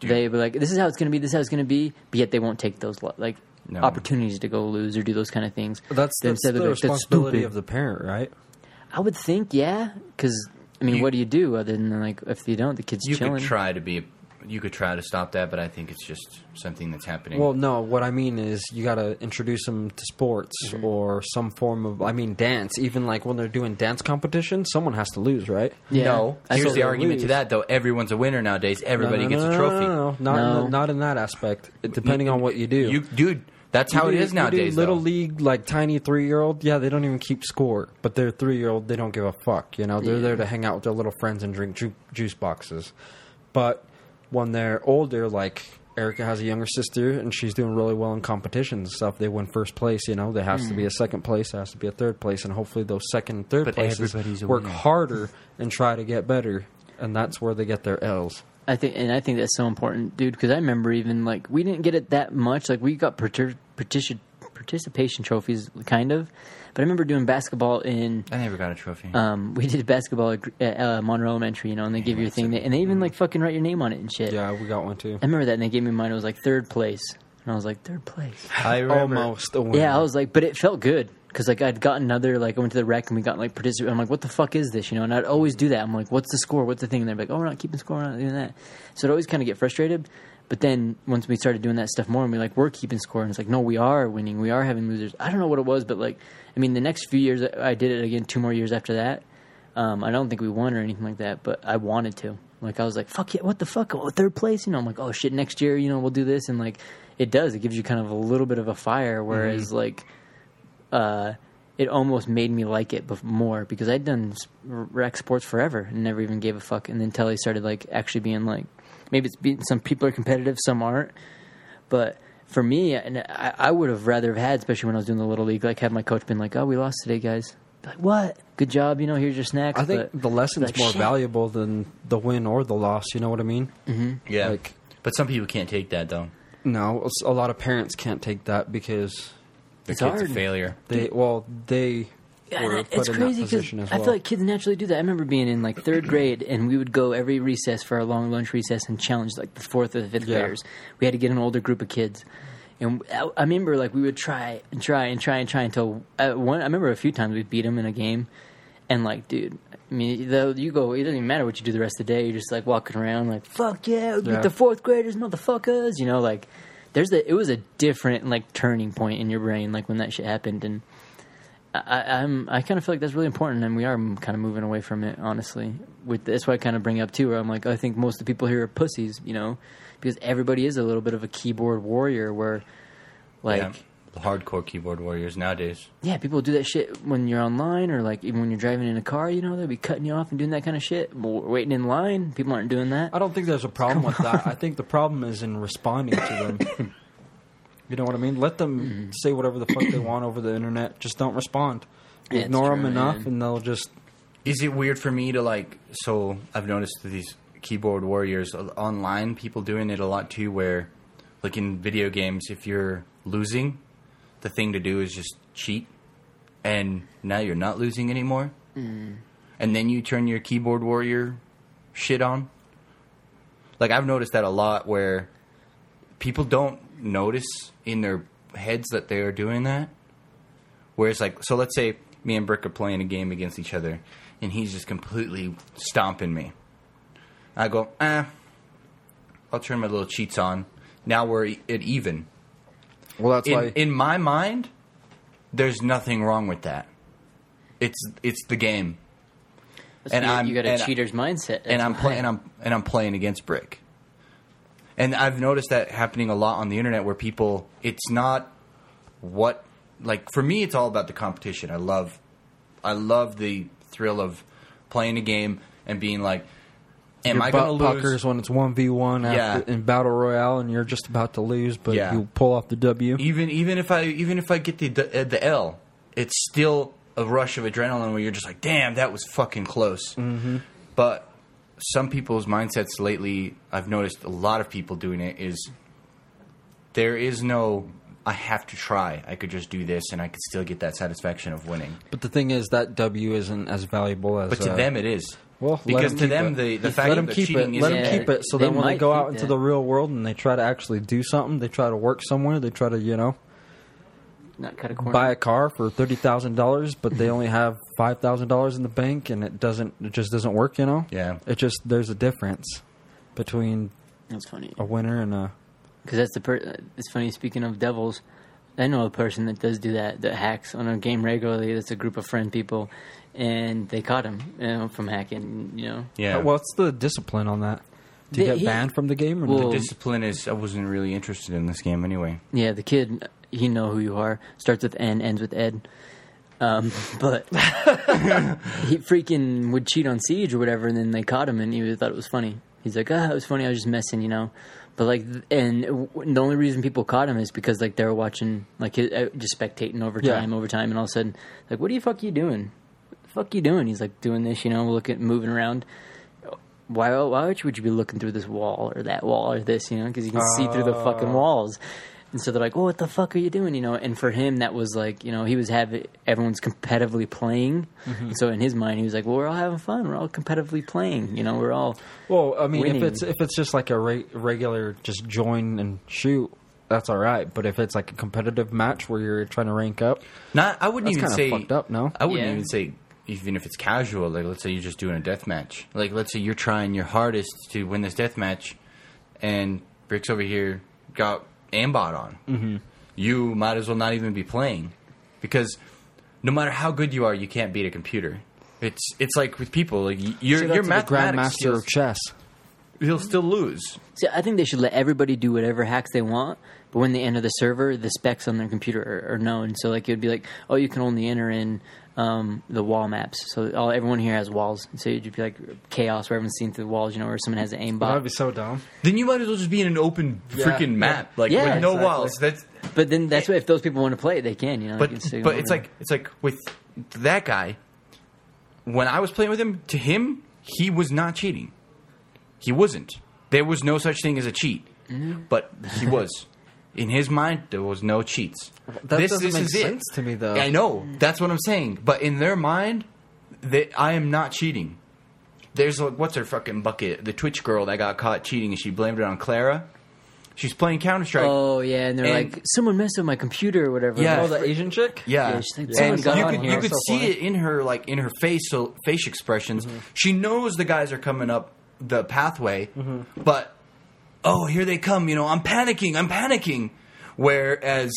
S2: they be like, this is how it's gonna be. This is how it's gonna be. But yet they won't take those lo- like.
S3: No.
S2: Opportunities to go lose or do those kind of things.
S1: That's, that's the
S2: like,
S1: responsibility
S2: stupid."
S1: of the parent, right?
S2: I would think, yeah, because I mean,
S3: You-
S2: what do you do other than like if you don't, the kid's
S3: You
S2: chilling.
S3: could try to be, you could try to stop that, but I think it's just something that's happening.
S1: Well, no. What I mean is, you got to introduce them to sports
S2: Mm-hmm.
S1: or some form of. I mean, dance. Even like when they're doing dance competition, someone has to lose, right?
S2: Yeah.
S3: no,
S2: I
S3: here's
S2: saw
S3: the
S1: they
S3: argument to that though. Everyone's a winner nowadays. Everybody
S1: No, no,
S3: gets
S1: no,
S3: a trophy.
S1: No, no, not,
S2: No.
S1: In the, not in that aspect. It- depending on what you do.
S3: You, dude, that's
S1: You
S3: how it
S1: do-
S3: is
S1: you do
S3: nowadays.
S1: little
S3: though.
S1: league, like tiny three year old, yeah, they don't even keep score. But they're three year old, they don't give a fuck. You know, they're
S2: Yeah.
S1: there to hang out with their little friends and drink ju- juice boxes. But when they're older, like Erica has a younger sister and she's doing really well in competitions and stuff. They win first place. You know, there has to be a hmm. second place, there has to be a third place, and hopefully those second and third
S3: But
S1: places work harder and try to get better. And that's where they get their L's.
S2: I think, and I think that's so important, dude. Because I remember even like we didn't get it that much. Like we got partic- partici- participation trophies, kind of. But I remember doing basketball in.
S3: I never got a trophy.
S2: Um, we did basketball at, at uh, Monroe Elementary, you know, and they give you a thing, that, and they even like fucking write your name on it and shit.
S1: Yeah, we got one too.
S2: I remember that, and they gave me mine. It was like third place, and I was like third place.
S3: I remember.
S1: Almost a win.
S2: Yeah, I was like, but it felt good because like I'd gotten another like I went to the rec and we got like participate. I'm like, what the fuck is this? You know, and I'd always do that. I'm like, what's the score? What's the thing? And they're like, oh, we're not keeping score. We're not doing that. So I'd always kind of get frustrated. But then once we started doing that stuff more, and we like we're keeping score, and it's like, no, we are winning. We are having losers. I don't know what it was, but like, I mean, the next few years I did it again. Two more years after that. Um, I don't think we won or anything like that, but I wanted to. Like I was like, fuck yeah, what the fuck? Oh, third place, you know. I'm like, oh shit, next year, you know, we'll do this, and like, it does. It gives you kind of a little bit of a fire. Whereas like, uh, it almost made me like it more because I'd done rec sports forever and never even gave a fuck. And then until I started like actually being like, maybe it's being, some people are competitive, some aren't. But for me, and I, I would have rather have had, especially when I was doing the little league, like have my coach been like, "Oh, we lost today, guys." Be Like what? Good job, you know. Here's your snacks.
S1: I think
S2: but-
S1: the lesson's
S2: like,
S1: more
S2: shit.
S1: valuable than the win or the loss. You know what I mean? Mm-hmm.
S3: yeah,
S1: like-
S3: but some people can't take that though.
S1: No, a lot of parents can't take that because
S3: The
S2: It's
S3: kid's
S2: hard.
S3: a failure.
S1: they well they
S2: Yeah,
S1: were
S2: and
S1: put
S2: it's
S1: in
S2: crazy
S1: that position as
S2: I feel like kids naturally do that. I remember being in like third grade, and we would go every recess for our long lunch recess and challenge like the fourth or the fifth
S1: Yeah.
S2: graders. We had to get an older group of kids, and I, I remember like we would try and try and try and try until uh, one. I remember a few times we beat them in a game, and like, dude. I mean, though you go, it doesn't even matter what you do the rest of the day. You're just like walking around, like, "Fuck yeah, we beat
S1: Yeah.
S2: the fourth graders, motherfuckers!" You know, like, there's a. It was a different like turning point in your brain, like when that shit happened, and I, I'm I kind of feel like that's really important, and we are kind of moving away from it. Honestly, with that's why I kind of bring it up too. Where I'm like, I think most of the people here are pussies, you know, because everybody is a little bit of a keyboard warrior. Where, like,
S3: yeah, the hardcore keyboard warriors nowadays.
S2: yeah, people do that shit when you're online or like even when you're driving in a car. You know, they'll be cutting you off and doing that kind of shit. Well, waiting in line, people aren't doing that.
S1: I don't think there's a problem with that. I think the problem is in responding to them. you know what I mean? Let them
S2: Mm-hmm.
S1: say whatever the fuck they want over the internet. Just don't respond.
S2: Yeah, it's
S1: Ignore them enough,
S2: man.
S1: and they'll just
S3: Is it weird for me to like? So I've noticed that these keyboard warriors uh, online, people doing it a lot too. Where, like in video games, if you're losing, the thing to do is just cheat and now you're not losing anymore, and then you turn your keyboard warrior shit on. Like I've noticed that a lot where people don't notice in their heads that they are doing that. Whereas, like, so let's say me and Brick are playing a game against each other, and he's just completely stomping me. I go, eh, I'll turn my little cheats on. Now we're e- at even.
S1: Well, that's
S3: In,
S1: why.
S3: in my mind, there's nothing wrong with that. It's it's the game,
S2: That's
S3: And
S2: you,
S3: I'm-
S2: you got a
S3: and I-
S2: cheater's mindset.
S3: and I'm playing and I'm and I'm playing against Brick. And I've noticed that happening a lot on the internet where people it's not what like for me it's all about the competition. I love I love the thrill of playing a game and being like am
S1: your
S3: I going to lose?
S1: when it's one v one in battle royale and you're just about to lose, but
S3: Yeah.
S1: you pull off the W.
S3: even even if I even if I get the the, uh, the L, it's still a rush of adrenaline where you're just like, damn, that was fucking close. Mm-hmm. But some people's mindsets lately, I've noticed a lot of people doing it is there is no I have to try. I could just do this and I could still get that satisfaction of winning.
S1: But the thing is, that W isn't as valuable as.
S3: But to
S1: uh,
S3: them, it is.
S1: well,
S3: because to them,
S1: it.
S3: the the
S1: Let
S3: fact
S1: them
S3: that
S1: keep
S3: cheating
S1: it. Let them
S2: Yeah.
S1: keep it. So
S2: They
S1: then when they go out into
S2: that.
S1: the real world and they try to actually do something, they try to work somewhere. They try to you know
S2: not cut a corner.
S1: buy a car for thirty thousand dollars, but they only have five thousand dollars in the bank, and it doesn't. It just doesn't work. You know.
S3: Yeah.
S1: It just there's a difference between
S2: That's funny
S1: a winner and a.
S2: because that's the. Per- it's funny. Speaking of devils, I know a person that does do that. That hacks on a game regularly. That's a group of friend people, and they caught him you know, from hacking. You know.
S3: Yeah.
S1: Uh, What's the discipline on that? Do you
S2: The-
S1: get
S2: he-
S1: banned from the game or
S2: Well-
S1: no?
S3: Discipline is. I wasn't really interested in this game anyway.
S2: Yeah, the kid, he know who you are. Starts with N, ends with Ed. Um, but he freaking would cheat on Siege or whatever, and then they caught him, and he thought it was funny. He's like, ah, it was funny. I was just messing, you know. But like, and the only reason people caught him is because like they were watching, like, uh, just spectating over
S1: Yeah.
S2: time, over time, and all of a sudden, like, what the fuck you doing? What the fuck you doing? He's like doing this, you know, looking, moving around. Why, why would you be looking through this wall or that wall or this, you know? Because you can see through the fucking walls. And so they're like, "Oh, what the fuck are you doing?" You know. And for him, that was like, you know, he was having everyone's competitively playing. Mm-hmm. And so in his mind, he was like, "Well, we're all having fun. We're all competitively playing. You know, we're all."
S1: Well, I mean,
S2: winning.
S1: if it's if it's just like a re- regular just join and shoot, that's all right. But if it's like a competitive match where you're trying to rank up,
S3: Not. I wouldn't
S1: That's
S3: even say
S1: fucked up, no?
S3: I wouldn't
S2: Yeah.
S3: even say even if it's casual. Like let's say you're just doing a death match. Like let's say you're trying your hardest to win this death match, and Bricks over here got aimbot on. Mm-hmm. You might as well not even be playing, because no matter how good you are, you can't beat a computer. It's it's like with people like you're
S1: So
S3: your
S1: that's the grandmaster of chess.
S3: he'll still lose.
S2: See, I think they should let everybody do whatever hacks they want, but when they enter the server, the specs on their computer are, are known. So, like, it would be like, oh, you can only enter in um, the wall maps. So, all everyone here has walls. So, it'd be like chaos where everyone's seeing through the walls, you know, where someone has an aimbot.
S1: That'd be so dumb.
S3: Then you might as well just be in an open
S1: Yeah,
S3: freaking
S1: yeah.
S3: map, like
S2: Yeah,
S3: with no
S1: exactly.
S3: walls. That's
S2: But then that's what if those people want to play, they can, you know.
S3: but
S2: they
S3: but it's like it's like with that guy. When I was playing with him, to him, he was not cheating. He wasn't. There was no such thing as a cheat,
S1: Mm-hmm.
S3: but he was. In his mind, there was no cheats.
S1: That
S3: this
S1: doesn't
S3: this
S1: make
S3: is it.
S1: sense to me, though.
S3: I know that's what I'm saying, but in their mind, that I am not cheating. There's like what's her fucking bucket? The Twitch girl that got caught cheating, and she blamed it on Clara. She's playing Counter Strike.
S2: oh yeah, and they're
S3: And-
S2: like, someone messed with my computer or whatever.
S3: Yeah.
S1: Oh, the Asian chick.
S3: Yeah,
S2: Yeah, she's like, someone
S3: and
S2: got
S3: you
S2: on
S3: could
S2: here.
S3: you could
S1: So
S3: see
S1: funny.
S3: it in her like in her face, so face expressions.
S1: Mm-hmm.
S3: She knows the guys are coming up the pathway,
S1: Mm-hmm.
S3: but oh, here they come! You know, I'm panicking. I'm panicking. Whereas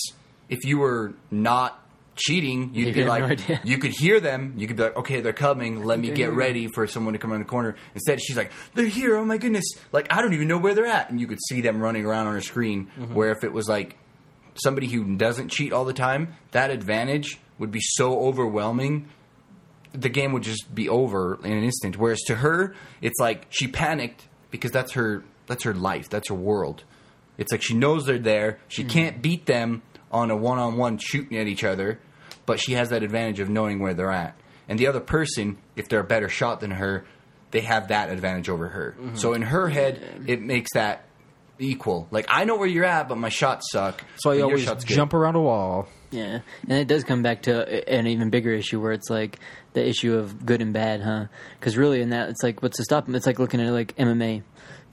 S3: if you were not cheating, you'd
S2: You
S3: be like,
S2: no
S3: you could hear them. You could be like, okay, they're coming. Let me get ready for someone to come around the corner. Instead, she's like, they're here. Oh my goodness! Like I don't even know where they're at, and you could see them running around on her screen.
S1: Mm-hmm.
S3: Where if it was like somebody who doesn't cheat all the time, that advantage would be so overwhelming. The game would just be over in an instant. Whereas to her, it's like she panicked because that's her that's her life, that's her world. It's like she knows they're there. She hmm. can't beat them on a one on one shooting at each other, but she has that advantage of knowing where they're at. And the other person, if they're a better shot than her, they have that advantage over her. Mm-hmm. So in her head, it makes that equal. Like I know where you're at, but my shots suck.
S1: So
S3: but
S1: you
S3: your
S1: always
S3: shot's good.
S1: jump around a wall.
S2: Yeah, and it does come back to an even bigger issue where it's like the issue of good and bad, huh? Because really, in that, it's like what's to stop them? It's like looking at like MMA.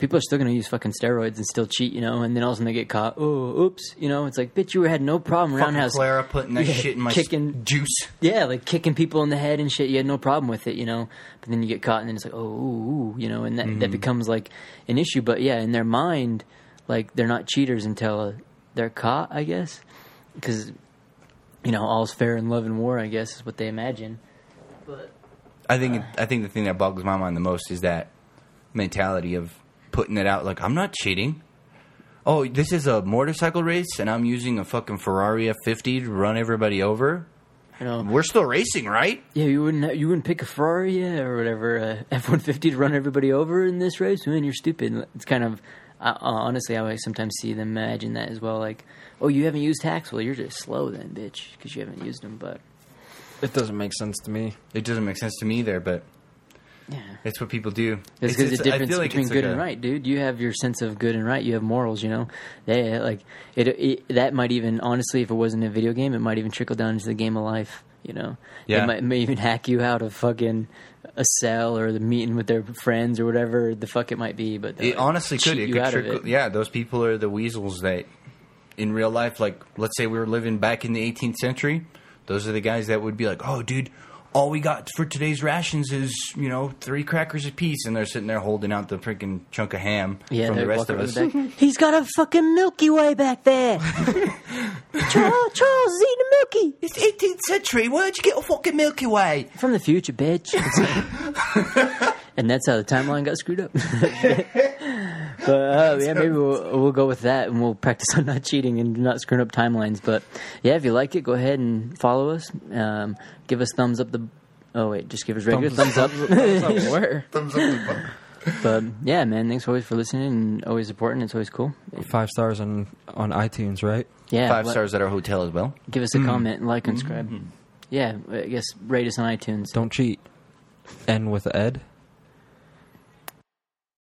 S2: People are still going to use fucking steroids and still cheat, you know, and then all of a sudden they get caught. Oh, oops, you know, it's like, bitch, you had no problem
S3: Fucking
S2: roundhouse.
S3: Clara putting that
S2: Yeah,
S3: shit in my
S2: kicking-
S3: juice.
S2: Yeah, like kicking people in the head and shit. You had no problem with it, you know. But then you get caught, and then it's like, oh, ooh, ooh, you know, and that, that mm-hmm. becomes like an issue. But yeah, in their mind, like they're not cheaters until they're caught, I guess, because you know all's fair in love and war. I guess is what they imagine. But
S3: I think uh I think the thing that boggles my mind the most is that mentality of putting it out like I'm not cheating. Oh, this is a motorcycle race, and I'm using a fucking Ferrari F50 to run everybody over.
S2: you know,
S3: We're still racing, right?
S2: yeah, you wouldn't you wouldn't pick a Ferrari yeah, or whatever uh, F one fifty to run everybody over in this race. Man, you're stupid. It's kind of uh, honestly, I always sometimes see them imagine that as well. Like, oh, you haven't used hacks. Well, you're just slow then, bitch, because you haven't used them. But
S1: It doesn't make sense to me.
S3: It doesn't make sense to me either, but
S2: yeah.
S3: it's what people do.
S2: It's
S3: It's-
S2: because the difference
S3: like
S2: between good
S3: like
S2: and right, dude. You have your sense of good and right. You have morals, you know. They like it, it. That might even honestly, if it wasn't a video game, it might even trickle down into the game of life. You know,
S3: Yeah.
S2: It might may even hack you out of fucking a cell or the meeting with their friends or whatever the fuck it might be. But
S3: It honestly could. It could trickle.
S2: it.
S3: Yeah, those people are the weasels that, in real life, like let's say we were living back in the 18th century. Those are the guys that would be like, "Oh, dude, all we got for today's rations is you know three crackers apiece," and they're sitting there holding out the freaking chunk of ham
S2: Yeah,
S3: from the rest of us.
S2: He's got a fucking Milky Way back there. Charles, Charles is eating a Milky.
S3: It's 18th century. Where'd you get a fucking Milky Way?
S2: From the future, bitch. and that's how the timeline got screwed up. but uh, yeah, maybe we'll, we'll go with that and we'll practice on not cheating and not screwing up timelines. But yeah, if you like it, go ahead and follow us. Um, give us thumbs up the. Oh wait, just give us regular thumbs, up.
S1: Where? Thumbs up.
S2: but yeah, man, thanks always for listening and always supporting. It's always cool.
S1: Five stars on on iTunes, right?
S2: Yeah,
S3: Five
S2: let-
S3: stars at our hotel as well.
S2: Give us a comment, and like, and subscribe. Yeah, I guess rate us on iTunes.
S1: Don't cheat. End with Ed.